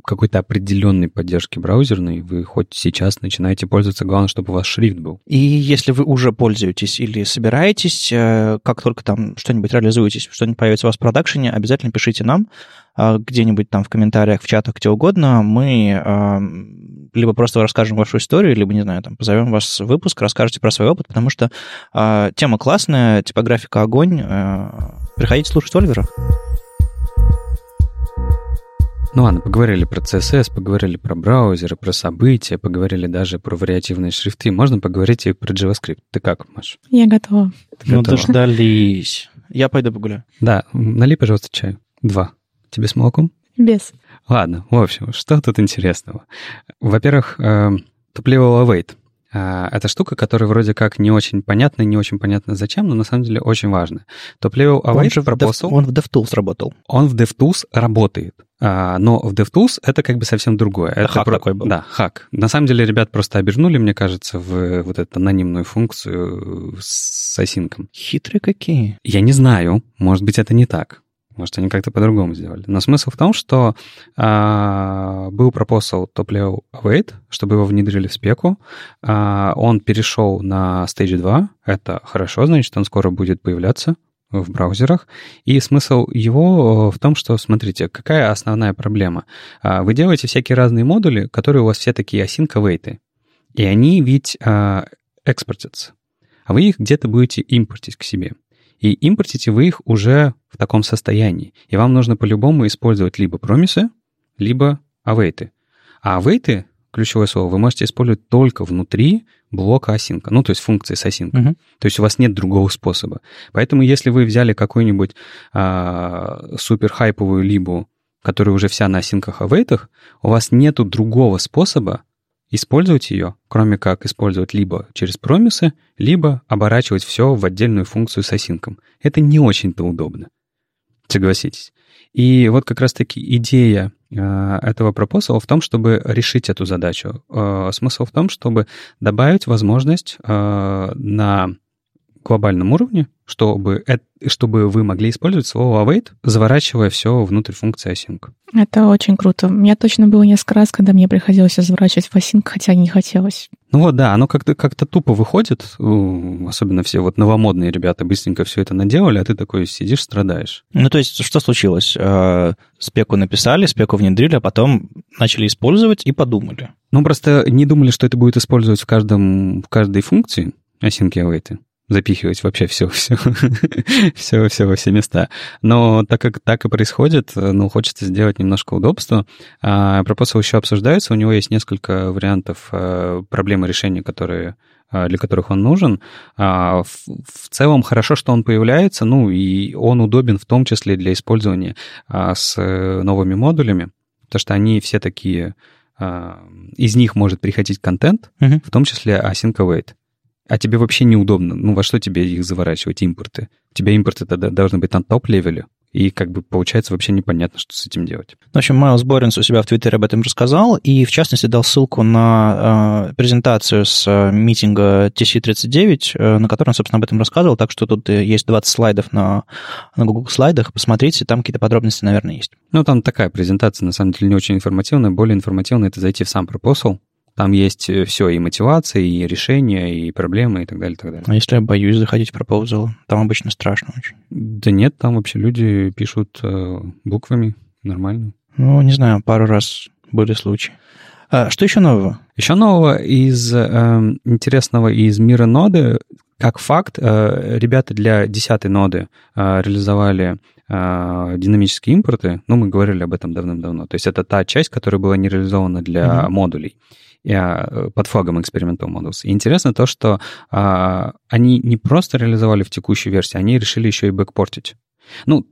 какой-то определенной поддержки браузерной, вы хоть сейчас начинаете пользоваться, главное, чтобы у вас шрифт был. И если вы уже пользуетесь или собираетесь, э, как только там что-нибудь реализуетесь, что-нибудь появится у вас в продакшене, обязательно пишите нам э, где-нибудь там в комментариях, в чатах, где угодно. Мы э, либо просто расскажем вашу историю, либо, не знаю, там, позовем вас в выпуск, расскажете про свой опыт, потому что тема классная, типографика огонь. Приходите слушать Ольвера. Ну ладно, поговорили про CSS, поговорили про браузеры, про события, поговорили даже про вариативные шрифты. Можно поговорить и про JavaScript. Ты как, Маш? Я готова. Ты ну, готова? дождались. Я пойду погуляю. Да, налей, пожалуйста, чаю. Два. Тебе с молоком? Без. Ладно, в общем, что тут интересного? Во-первых, э, топливо await. А, это штука, которая вроде как не очень понятна, не очень понятна зачем, но на самом деле очень важна. Top-level await он же. В Dev, он в DevTools работал. Он в DevTools работает. А, но в DevTools это как бы совсем другое. Это хак про... такой был. Да, хак. На самом деле ребят просто обернули, мне кажется, в вот эту анонимную функцию с осинком. Хитрые какие. Я не знаю, может быть, это не так. Может, они как-то по-другому сделали. Но смысл в том, что а, был proposal top-level await, чтобы его внедрили в спеку. А, он перешел на Stage 2. Это хорошо, значит, он скоро будет появляться в браузерах. И смысл его в том, что, смотрите, какая основная проблема? А, вы делаете всякие разные модули, которые у вас все такие async await. И они ведь а, экспортятся. А вы их где-то будете импортить к себе. И импортите вы их уже в таком состоянии. И вам нужно по-любому использовать либо промисы, либо авейты. А авейты, ключевое слово, вы можете использовать только внутри блока осинка, ну, то есть функции с осинка. Uh-huh. То есть у вас нет другого способа. Поэтому если вы взяли какую-нибудь а, супер хайповую либу, которая уже вся на осинках авейтах, у вас нету другого способа использовать ее, кроме как использовать либо через промисы, либо оборачивать все в отдельную функцию с осинком. Это не очень-то удобно. Согласитесь. И вот как раз-таки идея э, этого пропосала в том, чтобы решить эту задачу. Э, смысл в том, чтобы добавить возможность э, на глобальном уровне, чтобы, чтобы вы могли использовать слово await, заворачивая все внутрь функции async. Это очень круто. У меня точно было несколько раз, когда мне приходилось заворачивать в async, хотя не хотелось. Ну вот, да, оно как-то как тупо выходит, особенно все вот новомодные ребята быстренько все это наделали, а ты такой сидишь, страдаешь. Ну, то есть, что случилось? А, спеку написали, спеку внедрили, а потом начали использовать и подумали. Ну, просто не думали, что это будет использовать в, каждом, в каждой функции async await запихивать вообще все, все, все, все во все места. Но так как так и происходит, ну, хочется сделать немножко удобства. А, Пропосал еще обсуждается, у него есть несколько вариантов а, проблемы решения, которые а, для которых он нужен. А, в, в целом хорошо, что он появляется, ну и он удобен в том числе для использования а, с э, новыми модулями, потому что они все такие, из них может приходить контент, uh-huh. в том числе async await а тебе вообще неудобно. Ну, во что тебе их заворачивать, импорты? У тебя импорты тогда должны быть на top-level е, и как бы получается вообще непонятно, что с этим делать. В общем, Майлз Боринс у себя в Твиттере об этом рассказал, и в частности дал ссылку на э, презентацию с э, митинга TC39, э, на котором, собственно, об этом рассказывал, так что тут э, есть 20 слайдов на, на Google слайдах, посмотрите, там какие-то подробности, наверное, есть. Ну, там такая презентация, на самом деле, не очень информативная, более информативная это зайти в сам proposal, там есть э, все, и мотивация, и решения, и проблемы, и так далее, и так далее. А если я боюсь заходить в пропозал? Там обычно страшно очень. Да нет, там вообще люди пишут э, буквами нормально. Ну, не знаю, пару раз были случаи. А, что еще нового? Еще нового из э, интересного из мира ноды. Как факт, э, ребята для десятой ноды э, реализовали э, динамические импорты. Ну, мы говорили об этом давным-давно. То есть это та часть, которая была не реализована для mm-hmm. модулей. Э, под флагом Experimental Models. И интересно то, что а, они не просто реализовали в текущей версии, они решили еще и бэкпортить. Ну,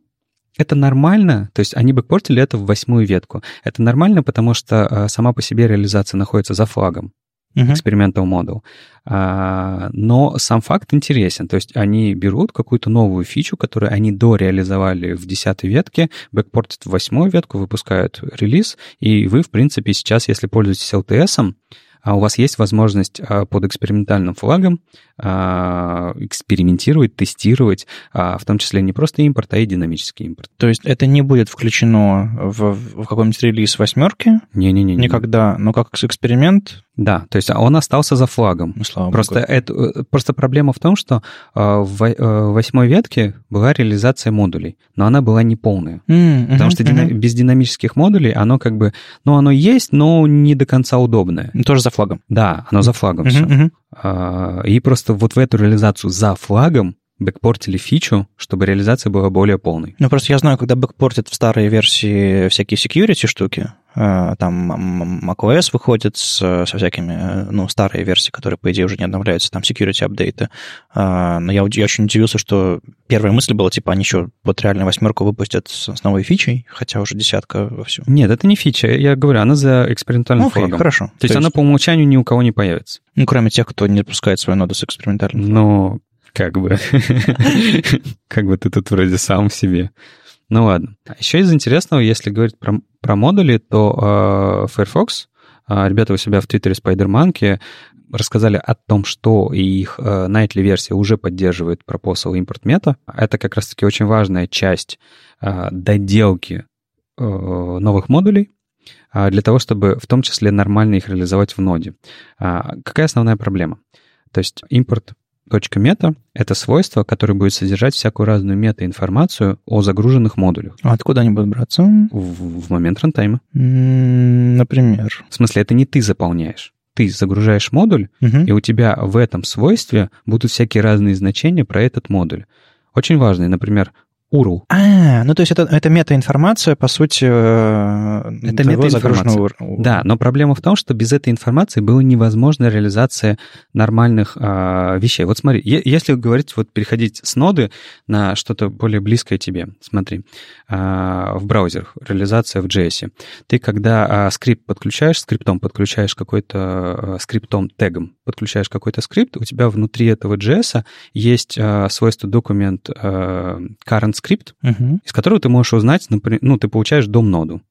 это нормально, то есть они бэкпортили это в восьмую ветку. Это нормально, потому что а, сама по себе реализация находится за флагом uh-huh. experimental model. А, но сам факт интересен. То есть они берут какую-то новую фичу, которую они дореализовали в десятой ветке, бэкпортят в восьмую ветку, выпускают релиз, и вы, в принципе, сейчас, если пользуетесь LTS, а у вас есть возможность а, под экспериментальным флагом а, экспериментировать, тестировать, а, в том числе не просто импорт, а и динамический импорт. То есть это не будет включено в, в какой-нибудь релиз восьмерки? Не-не-не. Никогда, но как эксперимент? Да, то есть он остался за флагом. Ну, слава просто, Богу. это, э, просто проблема в том, что в э, восьмой ветке была реализация модулей, но она была неполная. Mm, потому что uh-huh. без динамических модулей оно как бы, ну, оно есть, но не до конца удобное. Тоже за флагом. Да, оно за флагом uh-huh, все. Uh-huh. И просто вот в эту реализацию за флагом бэкпортили фичу, чтобы реализация была более полной. Ну, просто я знаю, когда бэкпортят в старые версии всякие security штуки, э, там macOS выходит с, со всякими, э, ну, старые версии, которые, по идее, уже не обновляются, там security апдейты. А, но я, я очень удивился, что первая мысль была, типа, они еще вот реально восьмерку выпустят с, с новой фичей, хотя уже десятка во всем. Нет, это не фича, я говорю, она за экспериментальным окей, флагом. хорошо. То, То есть, есть она по умолчанию ни у кого не появится. Ну, кроме тех, кто не запускает свою ноду с экспериментальным флагом. Ну, как бы, как бы ты тут вроде сам себе. Ну ладно. Еще из интересного, если говорить про, про модули, то э, Firefox, э, ребята у себя в Твиттере SpiderMonkey рассказали о том, что их э, Nightly версия уже поддерживает proposal import meta. Это как раз-таки очень важная часть э, доделки э, новых модулей э, для того, чтобы в том числе нормально их реализовать в ноде. Э, какая основная проблема? То есть импорт мета — это свойство, которое будет содержать всякую разную мета-информацию о загруженных модулях. А откуда они будут браться? В, в момент рантайма. Например? В смысле, это не ты заполняешь. Ты загружаешь модуль, угу. и у тебя в этом свойстве будут всякие разные значения про этот модуль. Очень важные, например, URL. А, ну то есть это, это метаинформация, по сути, э, это метаинформация. Да, но проблема в том, что без этой информации было невозможно реализация нормальных э, вещей. Вот смотри, если говорить, вот переходить с ноды на что-то более близкое тебе, смотри, э, в браузерах, реализация в JS. Ты когда э, скрипт подключаешь, скриптом подключаешь какой-то, э, скриптом, тегом подключаешь какой-то скрипт, у тебя внутри этого JS есть э, свойство документ э, current скрипт, угу. из которого ты можешь узнать, например, ну, ты получаешь дом-ноду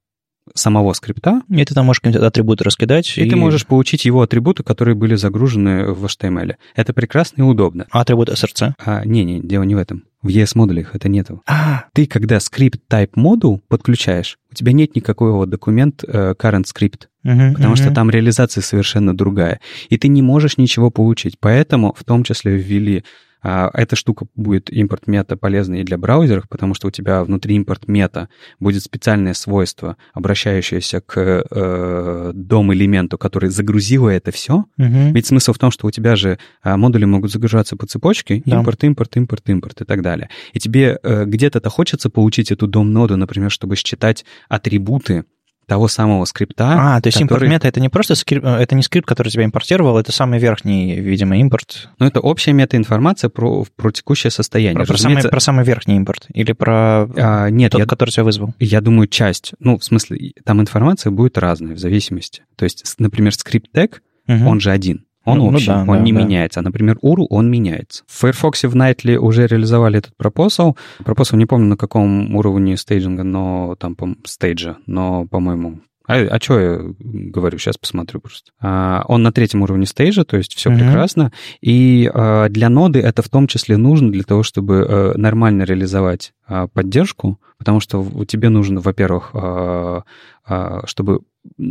самого скрипта. И ты там можешь какие-то атрибуты раскидать. И, и ты можешь получить его атрибуты, которые были загружены в HTML. Это прекрасно и удобно. А атрибут SRC? А, не-не, дело не в этом. В ES-модулях это нету. А. Ты, когда скрипт type модул подключаешь, у тебя нет никакого документ uh, current script, uh-huh, потому uh-huh. что там реализация совершенно другая. И ты не можешь ничего получить. Поэтому в том числе ввели эта штука будет импорт мета полезной и для браузеров, потому что у тебя внутри импорт мета будет специальное свойство, обращающееся к э, дом-элементу, который загрузило это все. Угу. Ведь смысл в том, что у тебя же а, модули могут загружаться по цепочке, да. импорт, импорт, импорт, импорт и так далее. И тебе э, где-то-то хочется получить эту дом-ноду, например, чтобы считать атрибуты того самого скрипта. А, то есть который... импорт мета это не просто скрипт, это не скрипт, который тебя импортировал, это самый верхний, видимо, импорт. Ну, это общая метаинформация про, про текущее состояние. Про, Разумеется... самый, про самый верхний импорт или про а, нет, тот, я, который тебя вызвал? Я думаю, часть. Ну, в смысле, там информация будет разная в зависимости. То есть, например, скрипт тег, угу. он же один. Он ну, общий, ну, да, он да, не да. меняется. А, например, URL, он меняется. В Firefox в Nightly уже реализовали этот пропосал. Пропосал не помню, на каком уровне стейджинга, но там, по стейджа, но, по-моему, а, а что я говорю? Сейчас посмотрю просто. А, он на третьем уровне стейджа, то есть все Мгм. прекрасно. И а, для ноды это в том числе нужно для того, чтобы а, нормально реализовать а, поддержку, потому что тебе нужно, во-первых, а, а, чтобы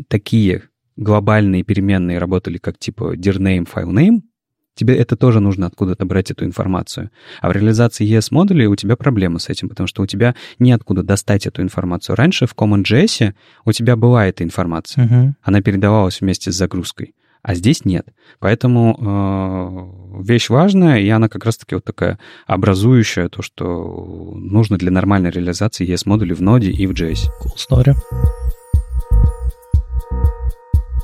такие глобальные переменные работали, как типа dirname, filename, тебе это тоже нужно откуда-то брать эту информацию. А в реализации ES-модулей у тебя проблема с этим, потому что у тебя неоткуда достать эту информацию. Раньше в CommonJS у тебя была эта информация. Мгм. Она передавалась вместе с загрузкой. А здесь нет. Поэтому э, вещь важная, и она как раз-таки вот такая образующая, то, что нужно для нормальной реализации ES-модулей в ноде и в JS. Cool story.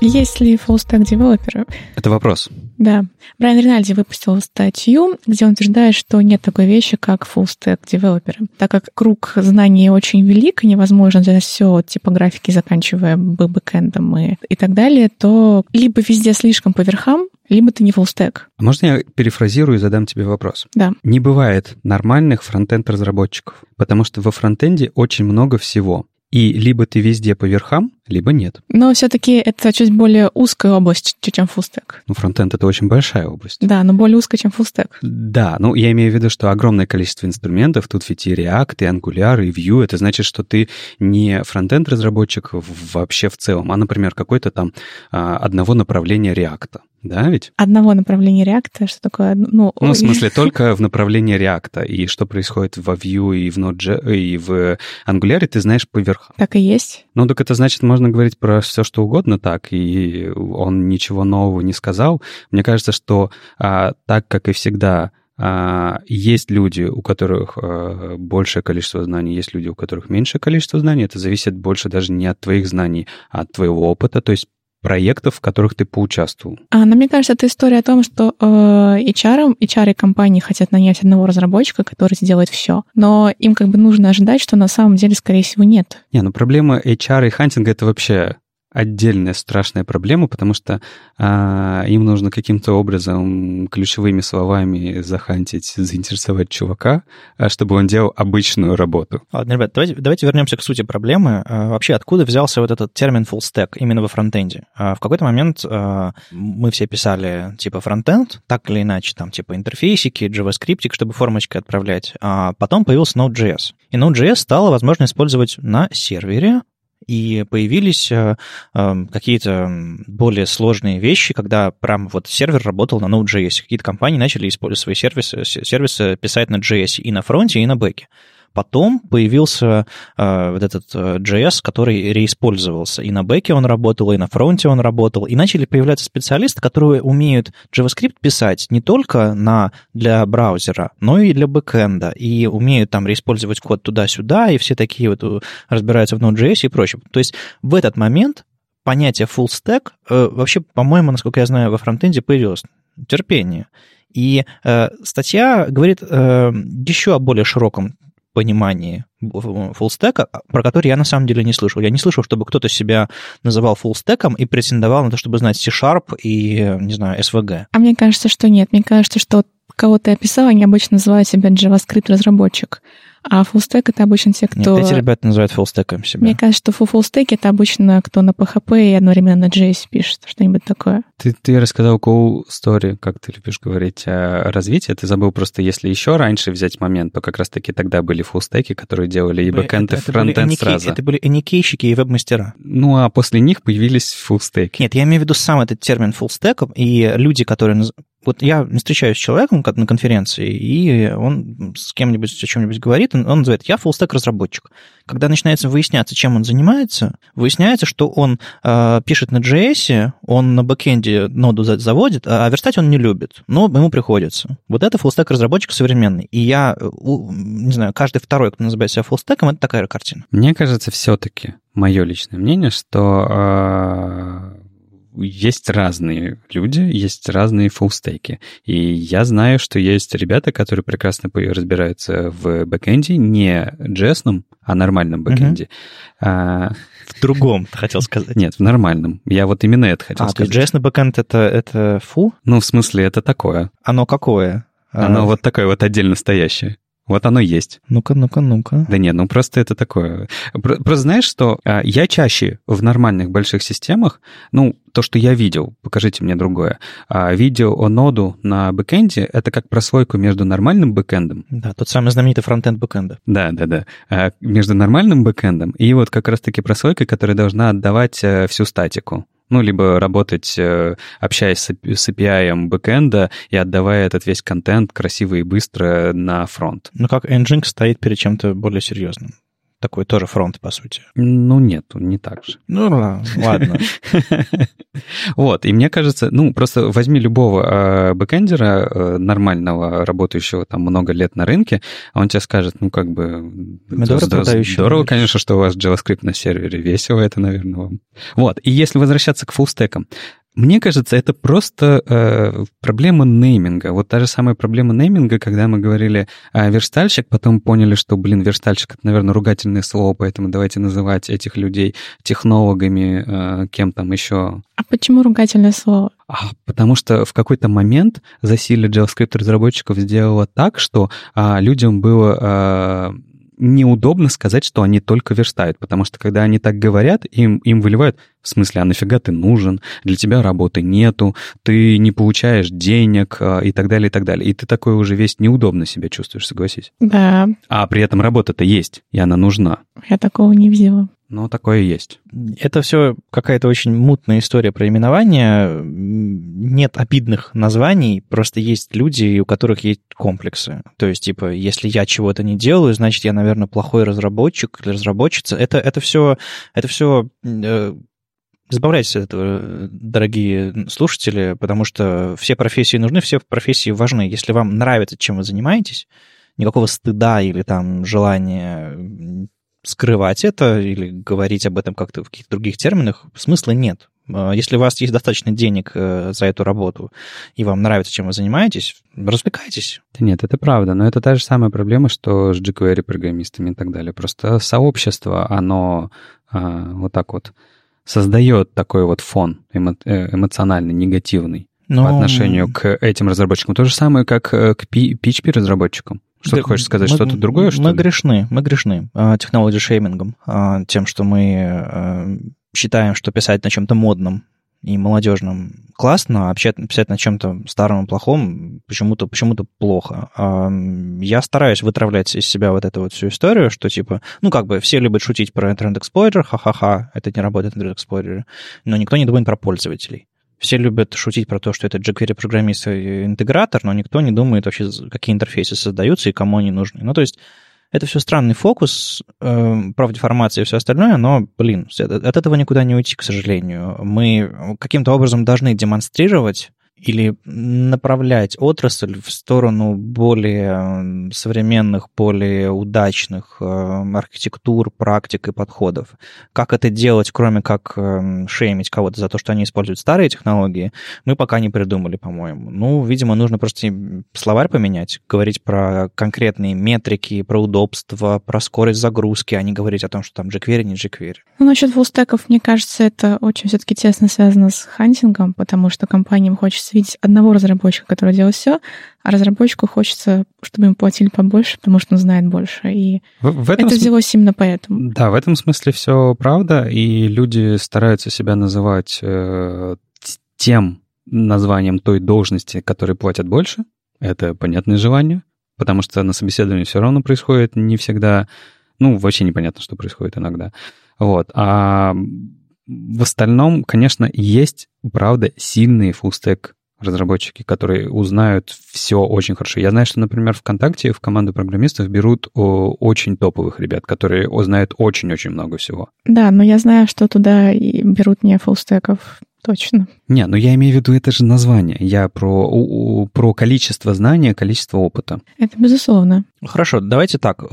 Есть ли full-stack девелоперы? Это вопрос. Да. Брайан Ринальди выпустил статью, где он утверждает, что нет такой вещи, как full-stack девелоперы. Так как круг знаний очень велик, и невозможно знать все от типографики, заканчивая бэкэндом и, и так далее, то либо везде слишком по верхам, либо ты не full-stack. А можно я перефразирую и задам тебе вопрос? Да. Не бывает нормальных фронтенд-разработчиков, потому что во фронтенде очень много всего. И либо ты везде по верхам, либо нет. Но все-таки это чуть более узкая область, чем full-stack. Ну, фронтенд — это очень большая область. Да, но более узкая, чем full-stack. Да, ну я имею в виду, что огромное количество инструментов, тут ведь и React, и Angular, и Vue, это значит, что ты не фронтенд-разработчик вообще в целом, а, например, какой-то там а, одного направления React, да, ведь? Одного направления реакта, что такое? Ну, Ну, в смысле, только в направлении React, и что происходит во Vue, и в Node.js, и в Angular, ты знаешь по верхам. Так и есть. Ну, так это значит, можно говорить про все, что угодно так, и он ничего нового не сказал. Мне кажется, что а, так, как и всегда, А, есть люди, у которых а, большее количество знаний, есть люди, у которых меньшее количество знаний. Это зависит больше даже не от твоих знаний, а от твоего опыта. То есть проектов, в которых ты поучаствовал. А, но мне кажется, это история о том, что э, HR, HR компании хотят нанять одного разработчика, который сделает все. Но им как бы нужно ожидать, что на самом деле, скорее всего, нет. Не, ну проблема HR и хантинга — это вообще отдельная страшная проблема, потому что а, им нужно каким-то образом ключевыми словами захантить, заинтересовать чувака, а, чтобы он делал обычную работу. Ладно, ребят, давайте, давайте вернемся к сути проблемы. А, вообще, откуда взялся вот этот термин full stack именно во фронтенде? А, в какой-то момент а, мы все писали типа фронтенд, так или иначе, там типа интерфейсики, JavaScript, чтобы формочки отправлять. А потом появился Node.js. И Node.js стало возможно использовать на сервере, и появились э, э, какие-то более сложные вещи, когда прям вот сервер работал на Node.js. Какие-то компании начали использовать свои сервисы, сервисы писать на JS и на фронте, и на бэке. Потом появился э, вот этот э, JS, который реиспользовался. И на бэке он работал, и на фронте он работал. И начали появляться специалисты, которые умеют JavaScript писать не только на, для браузера, но и для бэкэнда. И умеют там реиспользовать код туда-сюда, и все такие вот э, разбираются в Node.js и прочее. То есть в этот момент понятие full stack э, вообще, по-моему, насколько я знаю, во фронтенде появилось. Терпение. И э, статья говорит э, еще о более широком понимании фуллстека, про который я на самом деле не слышал. Я не слышал, чтобы кто-то себя называл фуллстеком и претендовал на то, чтобы знать C-Sharp и, не знаю, SVG. А мне кажется, что нет. Мне кажется, что кого ты описал, они обычно называют себя JavaScript-разработчик. А фуллстек это обычно те, кто... Нет, эти ребята называют фуллстеком себя. Мне кажется, что фуллстек это обычно кто на PHP и одновременно на JS пишет, что-нибудь такое. Ты, ты рассказал cool story, как ты любишь говорить о развитии. Ты забыл просто, если еще раньше взять момент, то как раз-таки тогда были фуллстеки, которые делали и бэкэнд, и фронтенд сразу. Это были эникейщики и веб-мастера. Ну, а после них появились фуллстеки. Нет, я имею в виду сам этот термин фуллстеком, и люди, которые вот я встречаюсь с человеком на конференции, и он с кем-нибудь о чем-нибудь говорит, он называет «я full-stack разработчик». Когда начинается выясняться, чем он занимается, выясняется, что он э, пишет на JS, он на бэкенде ноду заводит, а верстать он не любит, но ему приходится. Вот это full-stack разработчик современный. И я, не знаю, каждый второй, кто называет себя full-stack ом, это такая картина. Мне кажется, все-таки, мое личное мнение, что э, есть разные люди, есть разные full-stack и. И я знаю, что есть ребята, которые прекрасно разбираются в бэкэнде, не JS ном, а нормальном бэкэнде. Uh-huh. А... В другом, хотел сказать. Нет, в нормальном. Я вот именно это хотел а, сказать. А, JS на бэкэнд это, это фу? Ну, в смысле, это такое. Оно какое? Оно а... вот такое вот отдельно стоящее. Вот оно есть. Ну-ка, ну-ка, ну-ка. Да нет, ну просто это такое. Просто знаешь, что а, я чаще в нормальных больших системах, ну, то, что я видел, покажите мне другое, а, видел ноду на бэкэнде — это как прослойку между нормальным бэкэндом. Да, тот самый знаменитый фронтенд бэкэнда. Да, да, да. А, между нормальным бэкэндом и вот как раз-таки прослойкой, которая должна отдавать э, всю статику ну, либо работать, э, общаясь с API бэкэнда и отдавая этот весь контент красиво и быстро на фронт. Ну, как Nginx стоит перед чем-то более серьезным такой тоже фронт, по сути. Ну, нет, не так же. Ну, ладно. Вот, и мне кажется, ну, просто возьми любого э, бэкэндера э, нормального, работающего там много лет на рынке, а он тебе скажет, ну, как бы... Здорово, конечно, что у вас JavaScript на сервере, весело это, наверное, вам. Вот, и если возвращаться к фуллстекам, мне кажется, это просто э, проблема нейминга. Вот та же самая проблема нейминга, когда мы говорили э, верстальщик, потом поняли, что, блин, верстальщик — это, наверное, ругательное слово, поэтому давайте называть этих людей технологами, э, кем там еще. А почему ругательное слово? А, потому что в какой-то момент засилие JavaScript-разработчиков сделало так, что а, людям было... А, неудобно сказать, что они только верстают, потому что когда они так говорят, им, им выливают, в смысле, а нафига ты нужен, для тебя работы нету, ты не получаешь денег а, и так далее, и так далее. И ты такой уже весь неудобно себя чувствуешь, согласись? Да. А при этом работа-то есть, и она нужна. Я такого не видела. Ну, такое есть. Это все какая-то очень мутная история про именование. Нет обидных названий, просто есть люди, у которых есть комплексы. То есть, типа, если я чего-то не делаю, значит, я, наверное, плохой разработчик или разработчица. Это, это все, это все э, Избавляйтесь от этого, дорогие слушатели, потому что все профессии нужны, все профессии важны. Если вам нравится, чем вы занимаетесь, никакого стыда или там желания скрывать это или говорить об этом как-то в каких-то других терминах смысла нет. А, если у вас есть достаточно денег э, за эту работу, и вам нравится, чем вы занимаетесь, развлекайтесь. Да нет, это правда, но это та же самая проблема, что с jQuery-программистами и так далее. Просто сообщество, оно а, вот так вот создает такой вот фон эмо- э, эмоционально негативный но... по отношению к этим разработчикам. То же самое, как э, к PHP-разработчикам. Что да, ты хочешь сказать? Что-то другое, что Мы ли? грешны, мы грешны технологий шеймингом, а, тем, что мы считаем, что писать на чем-то модном и молодежном классно, а писать на чем-то старом и плохом почему-то почему плохо. Я стараюсь вытравлять из себя вот эту вот всю историю, что типа, ну как бы все любят шутить про Internet Explorer, ха-ха-ха, это не работает Internet Explorer, но никто не думает про пользователей. Все любят шутить про то, что это jQuery-программист и интегратор, но никто не думает вообще, какие интерфейсы создаются и кому они нужны. Ну, то есть это все странный фокус, э, деформация и все остальное, но, блин, от этого никуда не уйти, к сожалению. Мы каким-то образом должны демонстрировать или направлять отрасль в сторону более современных, более удачных э, архитектур, практик и подходов. Как это делать, кроме как э, шеймить кого-то за то, что они используют старые технологии, мы пока не придумали, по-моему. Ну, видимо, нужно просто словарь поменять, говорить про конкретные метрики, про удобство, про скорость загрузки, а не говорить о том, что там jQuery, не jQuery. Ну, насчет фуллстеков, мне кажется, это очень все-таки тесно связано с хантингом, потому что компаниям хочется видеть одного разработчика, который делает все, а разработчику хочется, чтобы им платили побольше, потому что он знает больше. И в, в этом это взялось см... именно поэтому. Да, в этом смысле все правда, и люди стараются себя называть э, тем названием той должности, которой платят больше. Это понятное желание, потому что на собеседовании все равно происходит не всегда, ну, вообще непонятно, что происходит иногда. Вот. А в остальном, конечно, есть, правда, сильные фуллстек разработчики, которые узнают все очень хорошо. Я знаю, что, например, ВКонтакте в команду программистов берут очень топовых ребят, которые знают очень-очень много всего. Да, но я знаю, что туда и берут не full-stack ов Точно. Не, ну я имею в виду, это же название. Я про, у, про количество знания, количество опыта. Это безусловно. Хорошо, давайте так.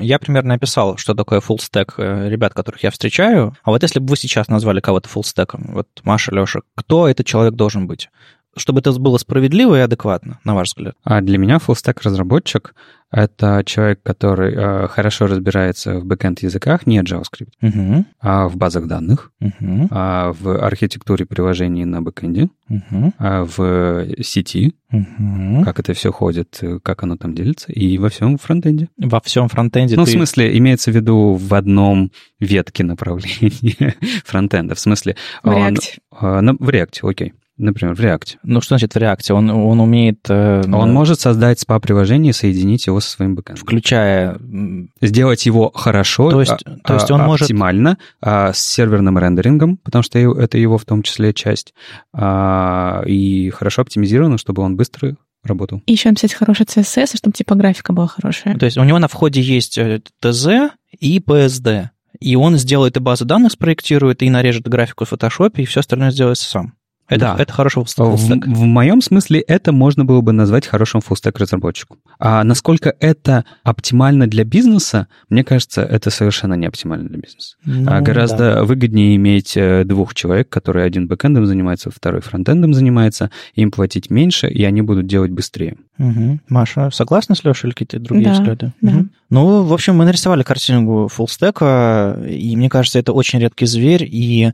Я примерно описал, что такое full stack э, ребят, которых я встречаю. А вот если бы вы сейчас назвали кого-то full stack, вот Маша, Леша, кто этот человек должен быть? Чтобы это было справедливо и адекватно, на ваш взгляд? А для меня full-stack разработчик — это человек, который э, хорошо разбирается в бэкенд языках, не JavaScript, угу. а в базах данных, угу. а в архитектуре приложений на бэкенде, угу. а в сети, угу. как это все ходит, как оно там делится, и во всем фронтенде. Во всем фронтенде Ну, ты... в смысле, имеется в виду в одном ветке направления фронтенда, в смысле... В React. Он, э, в React, окей. Например, в React. Ну, что значит в React? Он, он умеет... Э, он ну, может создать SPA-приложение и соединить его со своим бэкэндом. Включая... Сделать его хорошо, то есть, а, то есть он оптимально, может... а, с серверным рендерингом, потому что это его в том числе часть, а, и хорошо оптимизировано, чтобы он быстро работал. И еще написать хороший CSS, чтобы типографика была хорошая. То есть у него на входе есть ТЗ э, и PSD, и он сделает и базу данных спроектирует, и нарежет графику в Photoshop, и все остальное сделает сам. Это, да. это хороший фуллстек. В, в моем смысле это можно было бы назвать хорошим фуллстек разработчиком. А насколько это оптимально для бизнеса, мне кажется, это совершенно не оптимально для бизнеса. Ну, а гораздо да. выгоднее иметь э, двух человек, которые один бэкэндом занимается, второй фронтендом занимается, им платить меньше, и они будут делать быстрее. Угу. Маша, согласна с Лешей или какие-то другие да, взгляды? Да. Угу. Ну, в общем, мы нарисовали картинку фуллстека, и мне кажется, это очень редкий зверь, и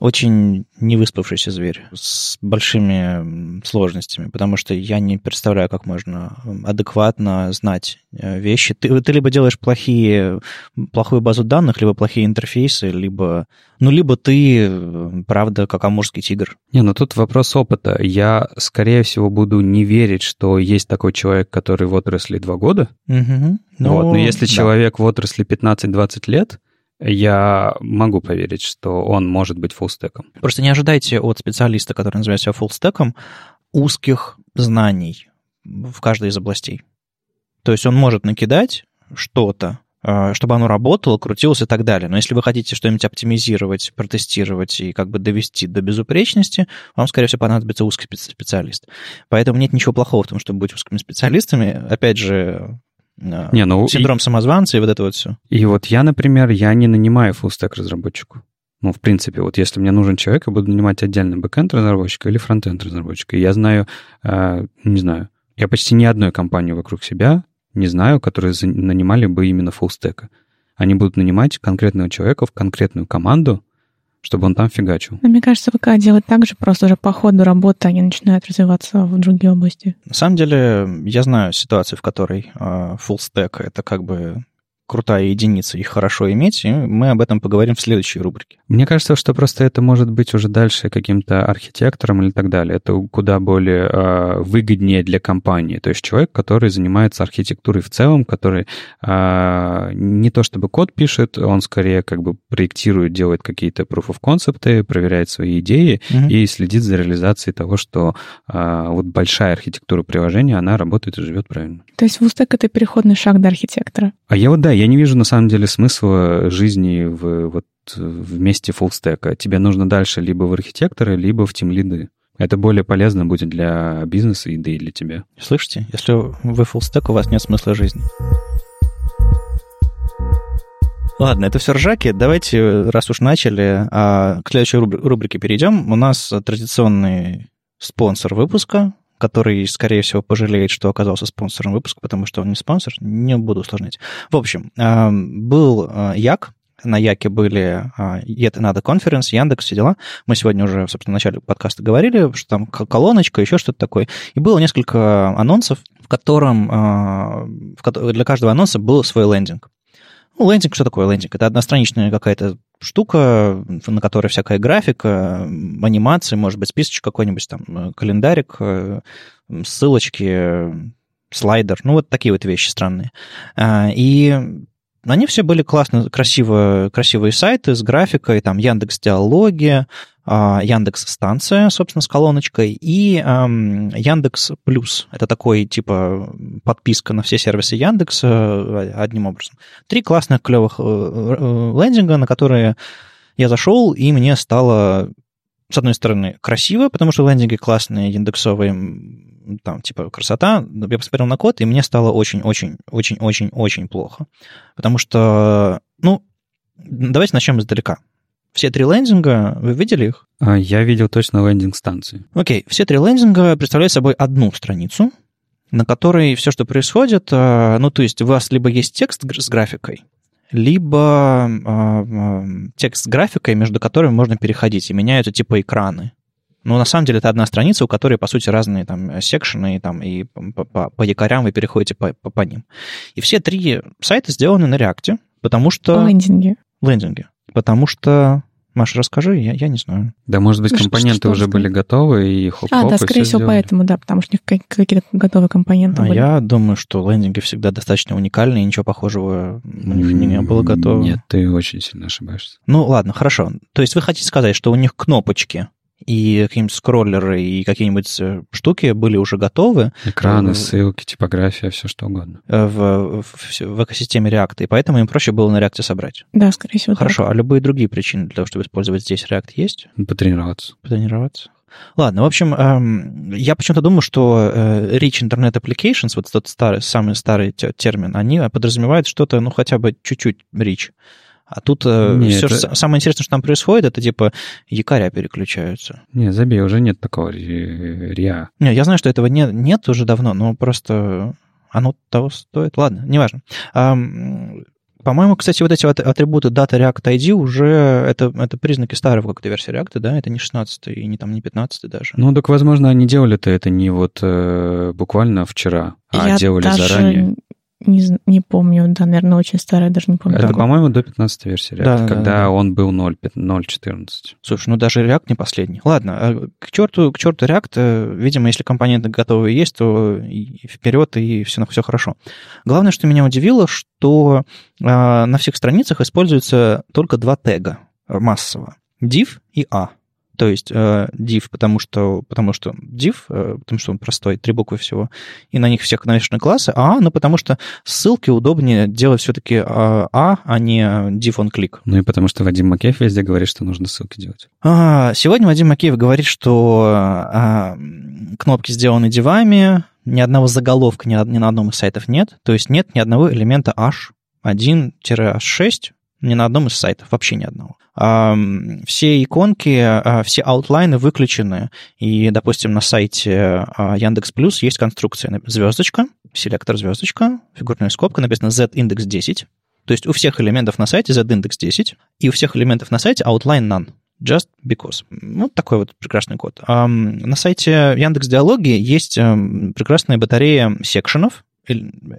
очень невыспавшийся зверь с большими сложностями, потому что я не представляю, как можно адекватно знать э, вещи. Ты, ты либо делаешь плохие, плохую базу данных, либо плохие интерфейсы, либо, ну, либо ты, правда, как амурский тигр. Не, ну тут вопрос опыта. Я, скорее всего, буду не верить, что есть такой человек, который в отрасли два года. Угу. Ну, вот. Но если да. человек в отрасли 15-20 лет, я могу поверить, что он может быть фуллстеком. Просто не ожидайте от специалиста, который называет себя фуллстеком, узких знаний в каждой из областей. То есть он может накидать что-то, э, чтобы оно работало, крутилось и так далее. Но если вы хотите что-нибудь оптимизировать, протестировать и как бы довести до безупречности, вам, скорее всего, понадобится узкий специалист. Поэтому нет ничего плохого в том, чтобы быть узкими специалистами. Опять же, не, ну, синдром и... самозванца и вот это вот все. И вот я, например, я не нанимаю фуллстек разработчику. Ну, в принципе, вот если мне нужен человек, я буду нанимать отдельно бэкэнд разработчика или фронтенд разработчика. И я знаю, э, не знаю, я почти ни одной компании вокруг себя не знаю, которые нанимали бы именно фуллстека. Они будут нанимать конкретного человека в конкретную команду, чтобы он там фигачил. Но мне кажется, ВК делает так же, просто уже по ходу работы они начинают развиваться в другие области. На самом деле, я знаю ситуацию, в которой э, full stack — это как бы крутая единица, их хорошо иметь, и мы об этом поговорим в следующей рубрике. Мне кажется, что просто это может быть уже дальше каким-то архитектором или так далее. Это куда более э, выгоднее для компании. То есть человек, который занимается архитектурой в целом, который э, не то чтобы код пишет, он скорее как бы проектирует, делает какие-то proof of concept, проверяет свои идеи mm-hmm. и следит за реализацией того, что э, вот большая архитектура приложения, она работает и живет правильно. То есть вустек — это переходный шаг до архитектора? А я вот, да, я не вижу на самом деле смысла жизни в, вот, в месте фуллстека. Тебе нужно дальше либо в архитекторы, либо в тимлиды. Это более полезно будет для бизнеса и да и для тебя. Слышите? Если вы фуллстек, у вас нет смысла жизни. Ладно, это все ржаки. Давайте, раз уж начали, а, к следующей рубрике перейдем. У нас традиционный спонсор выпуска который, скорее всего, пожалеет, что оказался спонсором выпуска, потому что он не спонсор, не буду усложнять. В общем, а, был а, Як, на Яке были а, Yet Another Conference, Яндекс, все дела. Мы сегодня уже, собственно, в начале подкаста говорили, что там колоночка, еще что-то такое. И было несколько анонсов, в котором для каждого анонса был свой лендинг. Ну, лендинг, что такое лендинг? Это одностраничная какая-то штука, на которой всякая графика, анимации, может быть, списочек какой-нибудь, там, э, календарик, э, ссылочки, слайдер, ну, вот такие вот вещи странные. А, и они все были классно, красиво, красивые сайты с графикой, там Яндекс Диалоги, Яндекс станция, собственно, с колоночкой, и Яндекс Плюс. Это такой, типа, подписка на все сервисы Яндекса э, одним образом. Три классных, клевых э, э, лендинга, на которые я зашел, и мне стало, с одной стороны, красиво, потому что лендинги классные, индексовые, там, типа, красота. Я посмотрел на код, и мне стало очень-очень-очень-очень-очень плохо. Потому что, ну, давайте начнем издалека. Все три лендинга, вы видели их? А, я видел точно лендинг станции. Окей, все три лендинга представляют собой одну страницу, на которой все, что происходит, а, ну, то есть у вас либо есть текст с графикой, либо э, текст с графикой, между которыми можно переходить, и меняются типа экраны. Но на самом деле это одна страница, у которой, по сути, разные там секшены, и, там, и по, по, по якорям вы переходите по, по, по ним. И все три сайта сделаны на реакте, потому что... Лендинги. Лендинги. Потому что Маша, расскажи, я, я не знаю. Да, может быть, компоненты что, что уже были готовы, и хоп А, да, скорее всего, сделали. поэтому, да, потому что у них какие-то готовые компоненты а были. я думаю, что лендинги всегда достаточно уникальные, и ничего похожего у них не было готово. Нет, ты очень сильно ошибаешься. Ну, ладно, хорошо. То есть вы хотите сказать, что у них кнопочки и какие-нибудь скроллеры и какие-нибудь э, штуки были уже готовы. Экраны, ссылки, типография, все что угодно. Э, в, в, в экосистеме React, и поэтому им проще было на React собрать. Да, скорее всего. Хорошо, так. а любые другие причины для того, чтобы использовать здесь React есть? Потренироваться. Потренироваться. Ладно, в общем, эм, я почему-то думаю, что э, Rich Internet Applications, вот тот старый, самый старый термин, они подразумевают что-то, ну, хотя бы чуть-чуть rich. А тут э, нет, все, это... самое интересное, что там происходит, это типа якоря переключаются. Не, забей, уже нет такого риа. Не, я знаю, что этого нет, нет уже давно, но просто оно того стоит. Ладно, неважно. А, по-моему, кстати, вот эти вот атрибуты Data React ID уже это, это признаки старой какой-то версии React, да? Это не 16 и не там не 15 даже. Ну, так, возможно, они делали-то это не вот э, буквально вчера, а я делали даже заранее не, не помню, да, наверное, очень старая, даже не помню. Это, по-моему, до 15 версии React, да, когда да, да. он был 0.14. Слушай, ну даже React не последний. Ладно, а к черту, к черту React, э, видимо, если компоненты готовы есть, то и вперед, и все, все хорошо. Главное, что меня удивило, что э, на всех страницах используются только два тега массово. div и a. То есть э, div, потому что, потому что div, э, потому что он простой, три буквы всего, и на них всех навешаны классы, а, ну потому что ссылки удобнее делать все-таки э, а, а не div on click. Ну и потому что Вадим Макеев везде говорит, что нужно ссылки делать. А, сегодня Вадим Макеев говорит, что а, кнопки сделаны дивами, ни одного заголовка ни, ни на одном из сайтов нет, то есть нет ни одного элемента h1-h6 ни на одном из сайтов, вообще ни одного. Все иконки, а, все аутлайны выключены. И, допустим, на сайте а, Яндекс Плюс есть конструкция звездочка, селектор звездочка, фигурная скобка, написано z-индекс 10. То есть у всех элементов на сайте z-индекс 10, и у всех элементов на сайте outline none. Just because. Ну, такой вот прекрасный код. На сайте Яндекс Диалоги есть прекрасная батарея секшенов,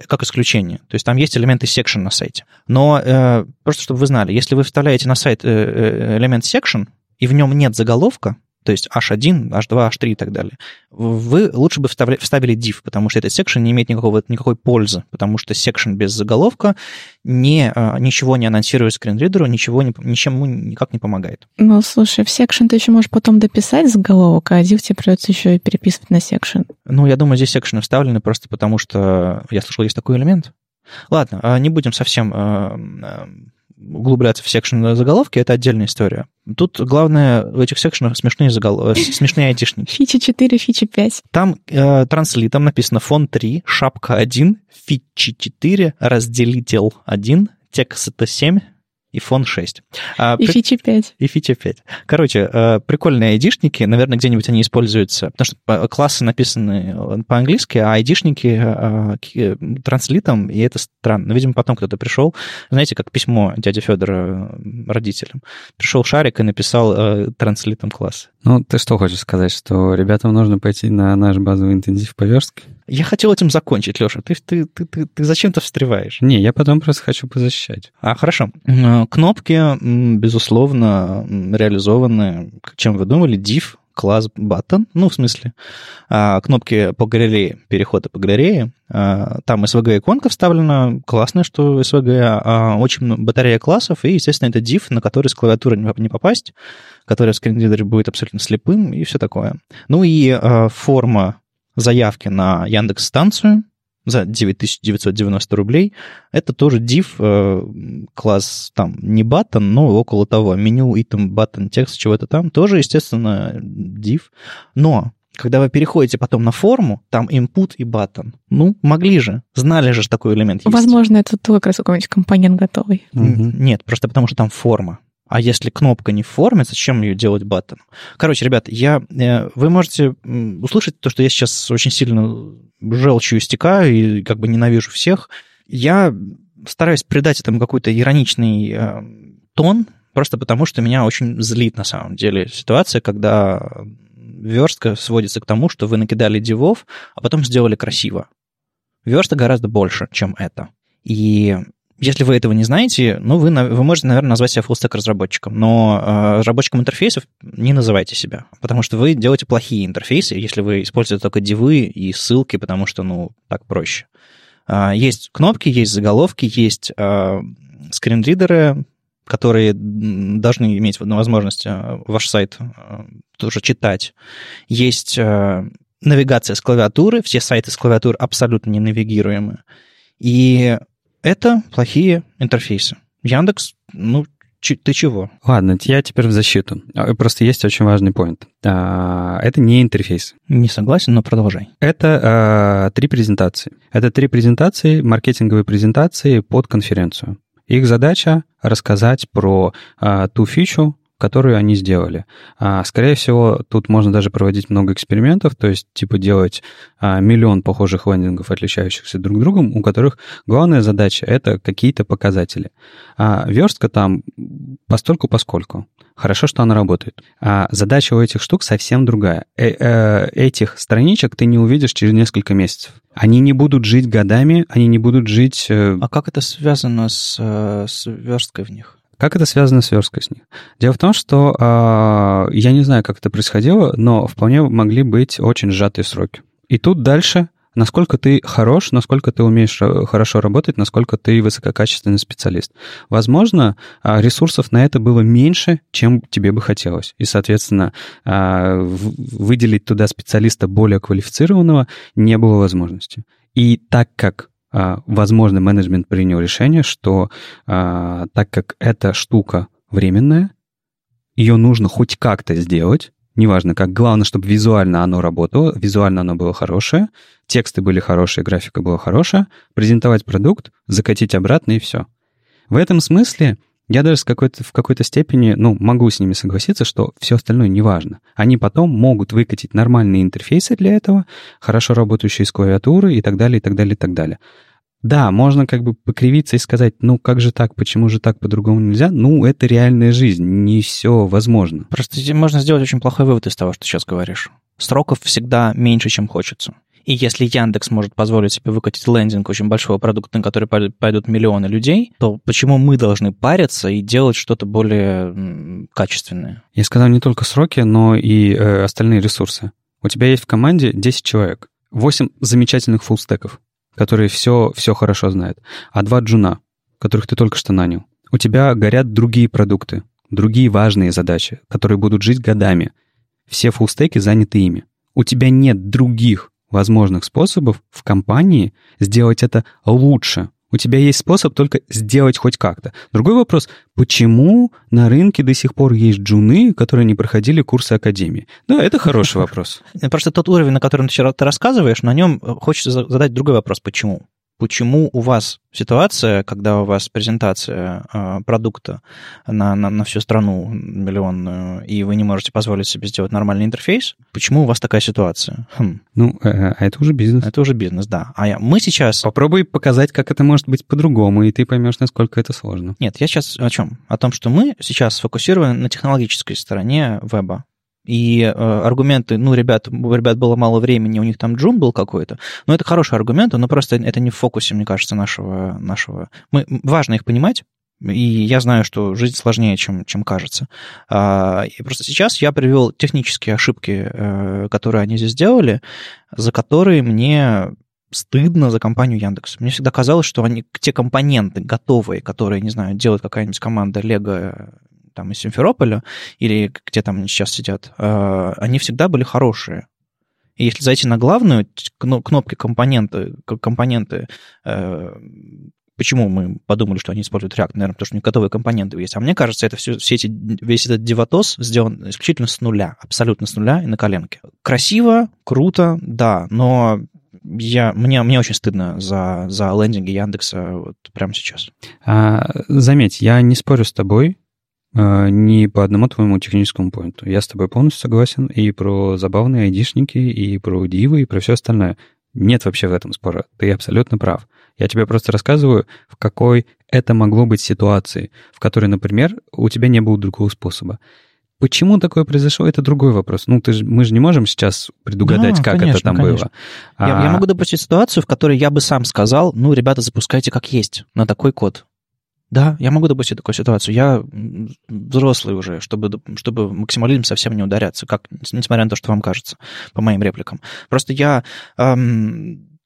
как исключение. То есть там есть элементы section на сайте. Но э, просто чтобы вы знали, если вы вставляете на сайт э, э элемент section, и в нем нет заголовка, то есть H1, H2, H3 и так далее, вы лучше бы вставили, вставили div, потому что этот section не имеет никакого, никакой пользы, потому что section без заголовка не, а, ничего не анонсирует скринридеру, ничего не, ничему никак не помогает. Ну, слушай, в section ты еще можешь потом дописать заголовок, а div тебе придется еще и переписывать на section. Ну, я думаю, здесь section вставлены просто потому, что я слышал, есть такой элемент. Ладно, а не будем совсем а, углубляться в секшн заголовки, это отдельная история. Тут главное в этих секшенах смешные, загол... Э, смешные айтишники. Фичи 4, фичи 5. Там э, транслитом написано фон 3, шапка 1, фичи 4, разделитель 1, текст это 7, и фон 6. А, и при... фичи 5. И фичи 5. Короче, э, прикольные айдишники, наверное, где-нибудь они используются, потому что классы написаны э, по-английски, а айдишники э, транслитом, и это странно. Но, видимо, потом кто-то пришел, знаете, как письмо дяди Федора родителям. Пришел Шарик и написал транслитом класс. Ну, ты что хочешь сказать, что ребятам нужно пойти на наш базовый интенсив по верстке? Я хотел этим закончить, Леша. Ты, ты, ты, ты, ты зачем-то встреваешь? Не, я потом просто хочу позащищать. А, хорошо. Кнопки, безусловно, реализованы, чем вы думали, div, класс button, ну, в смысле, а, кнопки по галерее, перехода по галерее, а, там SVG-иконка вставлена, классно, что SVG, а, очень батарея классов, и, естественно, это div, на который с клавиатуры не попасть, который в скринридере будет абсолютно слепым, и все такое. Ну и форма заявки на Яндекс-станцию за 9990 рублей. Это тоже div, э, класс там не button, но около того. Меню, item, button, текст, чего-то там. Тоже, естественно, div. Но когда вы переходите потом на форму, там input и button. Ну, могли же, знали же, что такой элемент есть. Возможно, это твой как раз какой-нибудь компонент готовый. Нет, просто потому что там форма. А если кнопка не в форме, зачем ее делать баттон? Короче, ребят, я, э, вы можете услышать то, что я сейчас очень сильно желчью истекаю и как бы ненавижу всех. Я стараюсь придать этому какой-то ироничный э, тон, просто потому что меня очень злит на самом деле ситуация, когда верстка сводится к тому, что вы накидали дивов, а потом сделали красиво. Верста гораздо больше, чем это. И если вы этого не знаете, ну, вы, вы можете, наверное, назвать себя фуллстек разработчиком, но э, разработчиком интерфейсов не называйте себя, потому что вы делаете плохие интерфейсы, если вы используете только дивы и ссылки, потому что, ну, так проще. Э, есть кнопки, есть заголовки, есть э, скринридеры, которые должны иметь возможность э, ваш сайт тоже читать. Есть навигация с клавиатуры, все сайты с клавиатуры абсолютно не навигируемы. И это плохие интерфейсы. Яндекс, ну, ты чего? Ладно, я теперь в защиту. А, просто есть очень важный поинт. А, это не интерфейс. Не согласен, но продолжай. Это а, три презентации. Это три презентации, маркетинговые презентации под конференцию. Их задача рассказать про ту фичу, которую они сделали. А, скорее всего, тут можно даже проводить много экспериментов, то есть типа делать а, миллион похожих лендингов, отличающихся друг другом, у которых главная задача — это какие-то показатели. А верстка там постольку поскольку. Хорошо, что она работает. А задача у этих штук совсем другая. Э -э этих страничек ты не увидишь через несколько месяцев. Они не будут жить годами, они не будут жить... Э... А как это связано с, э, с версткой в них? Как это связано с версткой с них? Дело в том, что э, я не знаю, как это происходило, но вполне могли быть очень сжатые сроки. И тут дальше насколько ты хорош, насколько ты умеешь хорошо работать, насколько ты высококачественный специалист. Возможно, а, ресурсов на это было меньше, чем тебе бы хотелось. И, соответственно, а, выделить туда специалиста более квалифицированного не было возможности. И так как возможно, менеджмент принял решение, что так как эта штука временная, ее нужно хоть как-то сделать, неважно как, главное, чтобы визуально оно работало, визуально оно было хорошее, тексты были хорошие, графика была хорошая, презентовать продукт, закатить обратно и все. В этом смысле я даже с какой-то, в какой-то степени, ну, могу с ними согласиться, что все остальное не важно. Они потом могут выкатить нормальные интерфейсы для этого, хорошо работающие с клавиатурой и так далее, и так далее, и так далее. Да, можно как бы покривиться и сказать, ну как же так, почему же так по-другому нельзя? Ну, это реальная жизнь, не все возможно. Просто можно сделать очень плохой вывод из того, что сейчас говоришь. Сроков всегда меньше, чем хочется. И если Яндекс может позволить себе выкатить лендинг очень большого продукта, на который пойдут миллионы людей, то почему мы должны париться и делать что-то более качественное? Я сказал не только сроки, но и э, остальные ресурсы. У тебя есть в команде 10 человек, 8 замечательных фуллстеков которые все, все хорошо знают, а два джуна, которых ты только что нанял. У тебя горят другие продукты, другие важные задачи, которые будут жить годами. Все фуллстеки заняты ими. У тебя нет других возможных способов в компании сделать это лучше, у тебя есть способ только сделать хоть как-то. Другой вопрос, почему на рынке до сих пор есть джуны, которые не проходили курсы академии? Да, это хороший вопрос. Просто тот уровень, на котором ты рассказываешь, на нем хочется задать другой вопрос, почему? Почему у вас ситуация, когда у вас презентация э, продукта на, на, на всю страну миллионную, и вы не можете позволить себе сделать нормальный интерфейс, почему у вас такая ситуация? Хм. Ну, э, э, а это уже бизнес. Это уже бизнес, да. А я, мы сейчас... Попробуй показать, как это может быть по-другому, и ты поймешь, насколько это сложно. Нет, я сейчас о чем? О том, что мы сейчас сфокусированы на технологической стороне веба. И э, аргументы, ну, ребят, у ребят было мало времени, у них там джум был какой-то, но это хороший аргумент, но просто это не в фокусе, мне кажется, нашего... нашего... Мы, важно их понимать, и я знаю, что жизнь сложнее, чем, чем кажется. А, и просто сейчас я привел технические ошибки, э, которые они здесь сделали, за которые мне стыдно за компанию Яндекс. Мне всегда казалось, что они, те компоненты готовые, которые, не знаю, делает какая-нибудь команда Лего там из Симферополя или где там они сейчас сидят, а, они всегда были хорошие. И если зайти на главную кнопки компоненты, компоненты э, Почему мы подумали, что они используют React? Наверное, потому что у них готовые компоненты есть. А мне кажется, это все, все эти, весь этот деватос сделан исключительно с нуля, абсолютно с нуля и на коленке. Красиво, круто, да, но я, мне, мне очень стыдно за, за лендинги Яндекса вот прямо сейчас. А, заметь, я не спорю с тобой, не по одному твоему техническому поинту. Я с тобой полностью согласен и про забавные айдишники, и про дивы, и про все остальное. Нет вообще в этом спора. Ты абсолютно прав. Я тебе просто рассказываю, в какой это могло быть ситуации, в которой, например, у тебя не было другого способа. Почему такое произошло, это другой вопрос. Ну, ты ж, мы же не можем сейчас предугадать, да, как конечно, это там конечно. было. Я, а... я могу допустить ситуацию, в которой я бы сам сказал, ну, ребята, запускайте как есть, на такой код. Да, я могу допустить такую ситуацию. Я взрослый уже, чтобы, чтобы максимализм совсем не ударяться, как, несмотря на то, что вам кажется, по моим репликам. Просто я... Эм,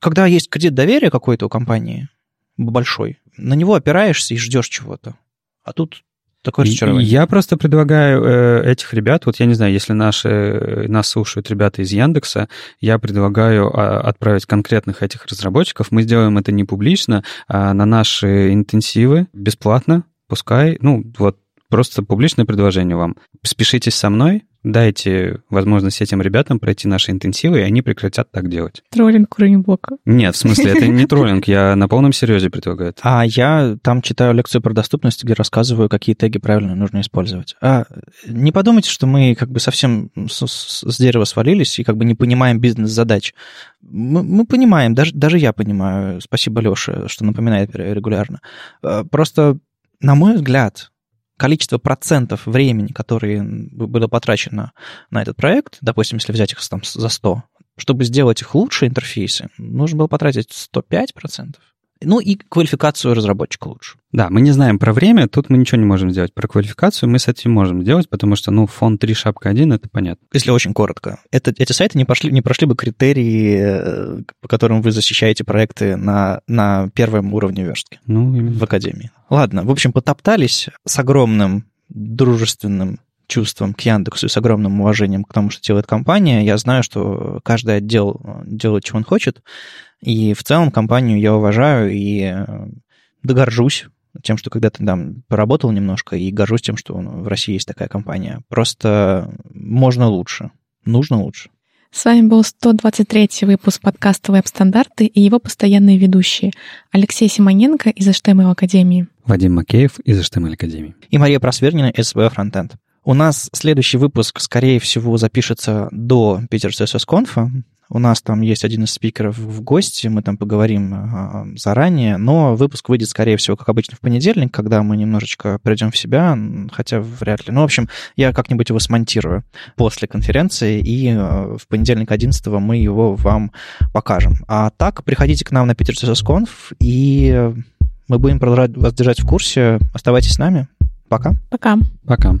когда есть кредит доверия какой-то у компании, большой, на него опираешься и ждешь чего-то. А тут Такое разочарование. Я просто предлагаю э, этих ребят, вот я не знаю, если наши, э, нас слушают ребята из Яндекса, я предлагаю а, отправить конкретных этих разработчиков. Мы сделаем это не публично, а на наши интенсивы бесплатно, пускай, ну, вот просто публичное предложение вам. Спешитесь со мной, дайте возможность этим ребятам пройти наши интенсивы, и они прекратят так делать. Троллинг уровень блока. Нет, в смысле, это не троллинг, я на полном серьезе предлагаю это. А я там читаю лекцию про доступность, где рассказываю, какие теги правильно нужно использовать. А не подумайте, что мы как бы совсем с, с дерева свалились и как бы не понимаем бизнес-задач. Мы, мы понимаем, даже, даже я понимаю, спасибо Леше, что напоминает регулярно. А, просто, на мой взгляд, количество процентов времени, которые было потрачено на этот проект, допустим, если взять их там за 100, чтобы сделать их лучшие интерфейсы, нужно было потратить 105%. Ну и квалификацию разработчика лучше. Да, мы не знаем про время, тут мы ничего не можем сделать. Про квалификацию мы с этим можем делать, потому что, ну, фон 3, шапка 1, это понятно. Если очень коротко. Это, эти сайты не прошли, не прошли бы критерии, э, по которым вы защищаете проекты на, на первом уровне верстки ну, именно. в Академии. Ладно, в общем, потоптались с огромным дружественным чувством к Яндексу и с огромным уважением к тому, что делает компания. Я знаю, что каждый отдел делает, чего он хочет. И в целом компанию я уважаю и э, догоржусь тем, что когда-то там поработал немножко, и горжусь тем, что в России есть такая компания. Просто можно лучше, нужно лучше. С вами был 123 выпуск подкаста «Веб-стандарты» и его постоянные ведущие Алексей Симоненко из HTML Академии, Вадим Макеев из HTML Академии и Мария Просвернина из SVO Frontend. У нас следующий выпуск, скорее всего, запишется до Питер CSS Conf. У нас там есть один из спикеров в гости, мы там поговорим а, заранее, но выпуск выйдет, скорее всего, как обычно, в понедельник, когда мы немножечко придем в себя, хотя вряд ли. Ну, в общем, я как-нибудь его смонтирую после конференции, и а, в понедельник 11 мы его вам покажем. А так, приходите к нам на Питер CSS Conf, и мы будем продолжать вас держать в курсе. Оставайтесь с нами. Пока. Пока. Пока.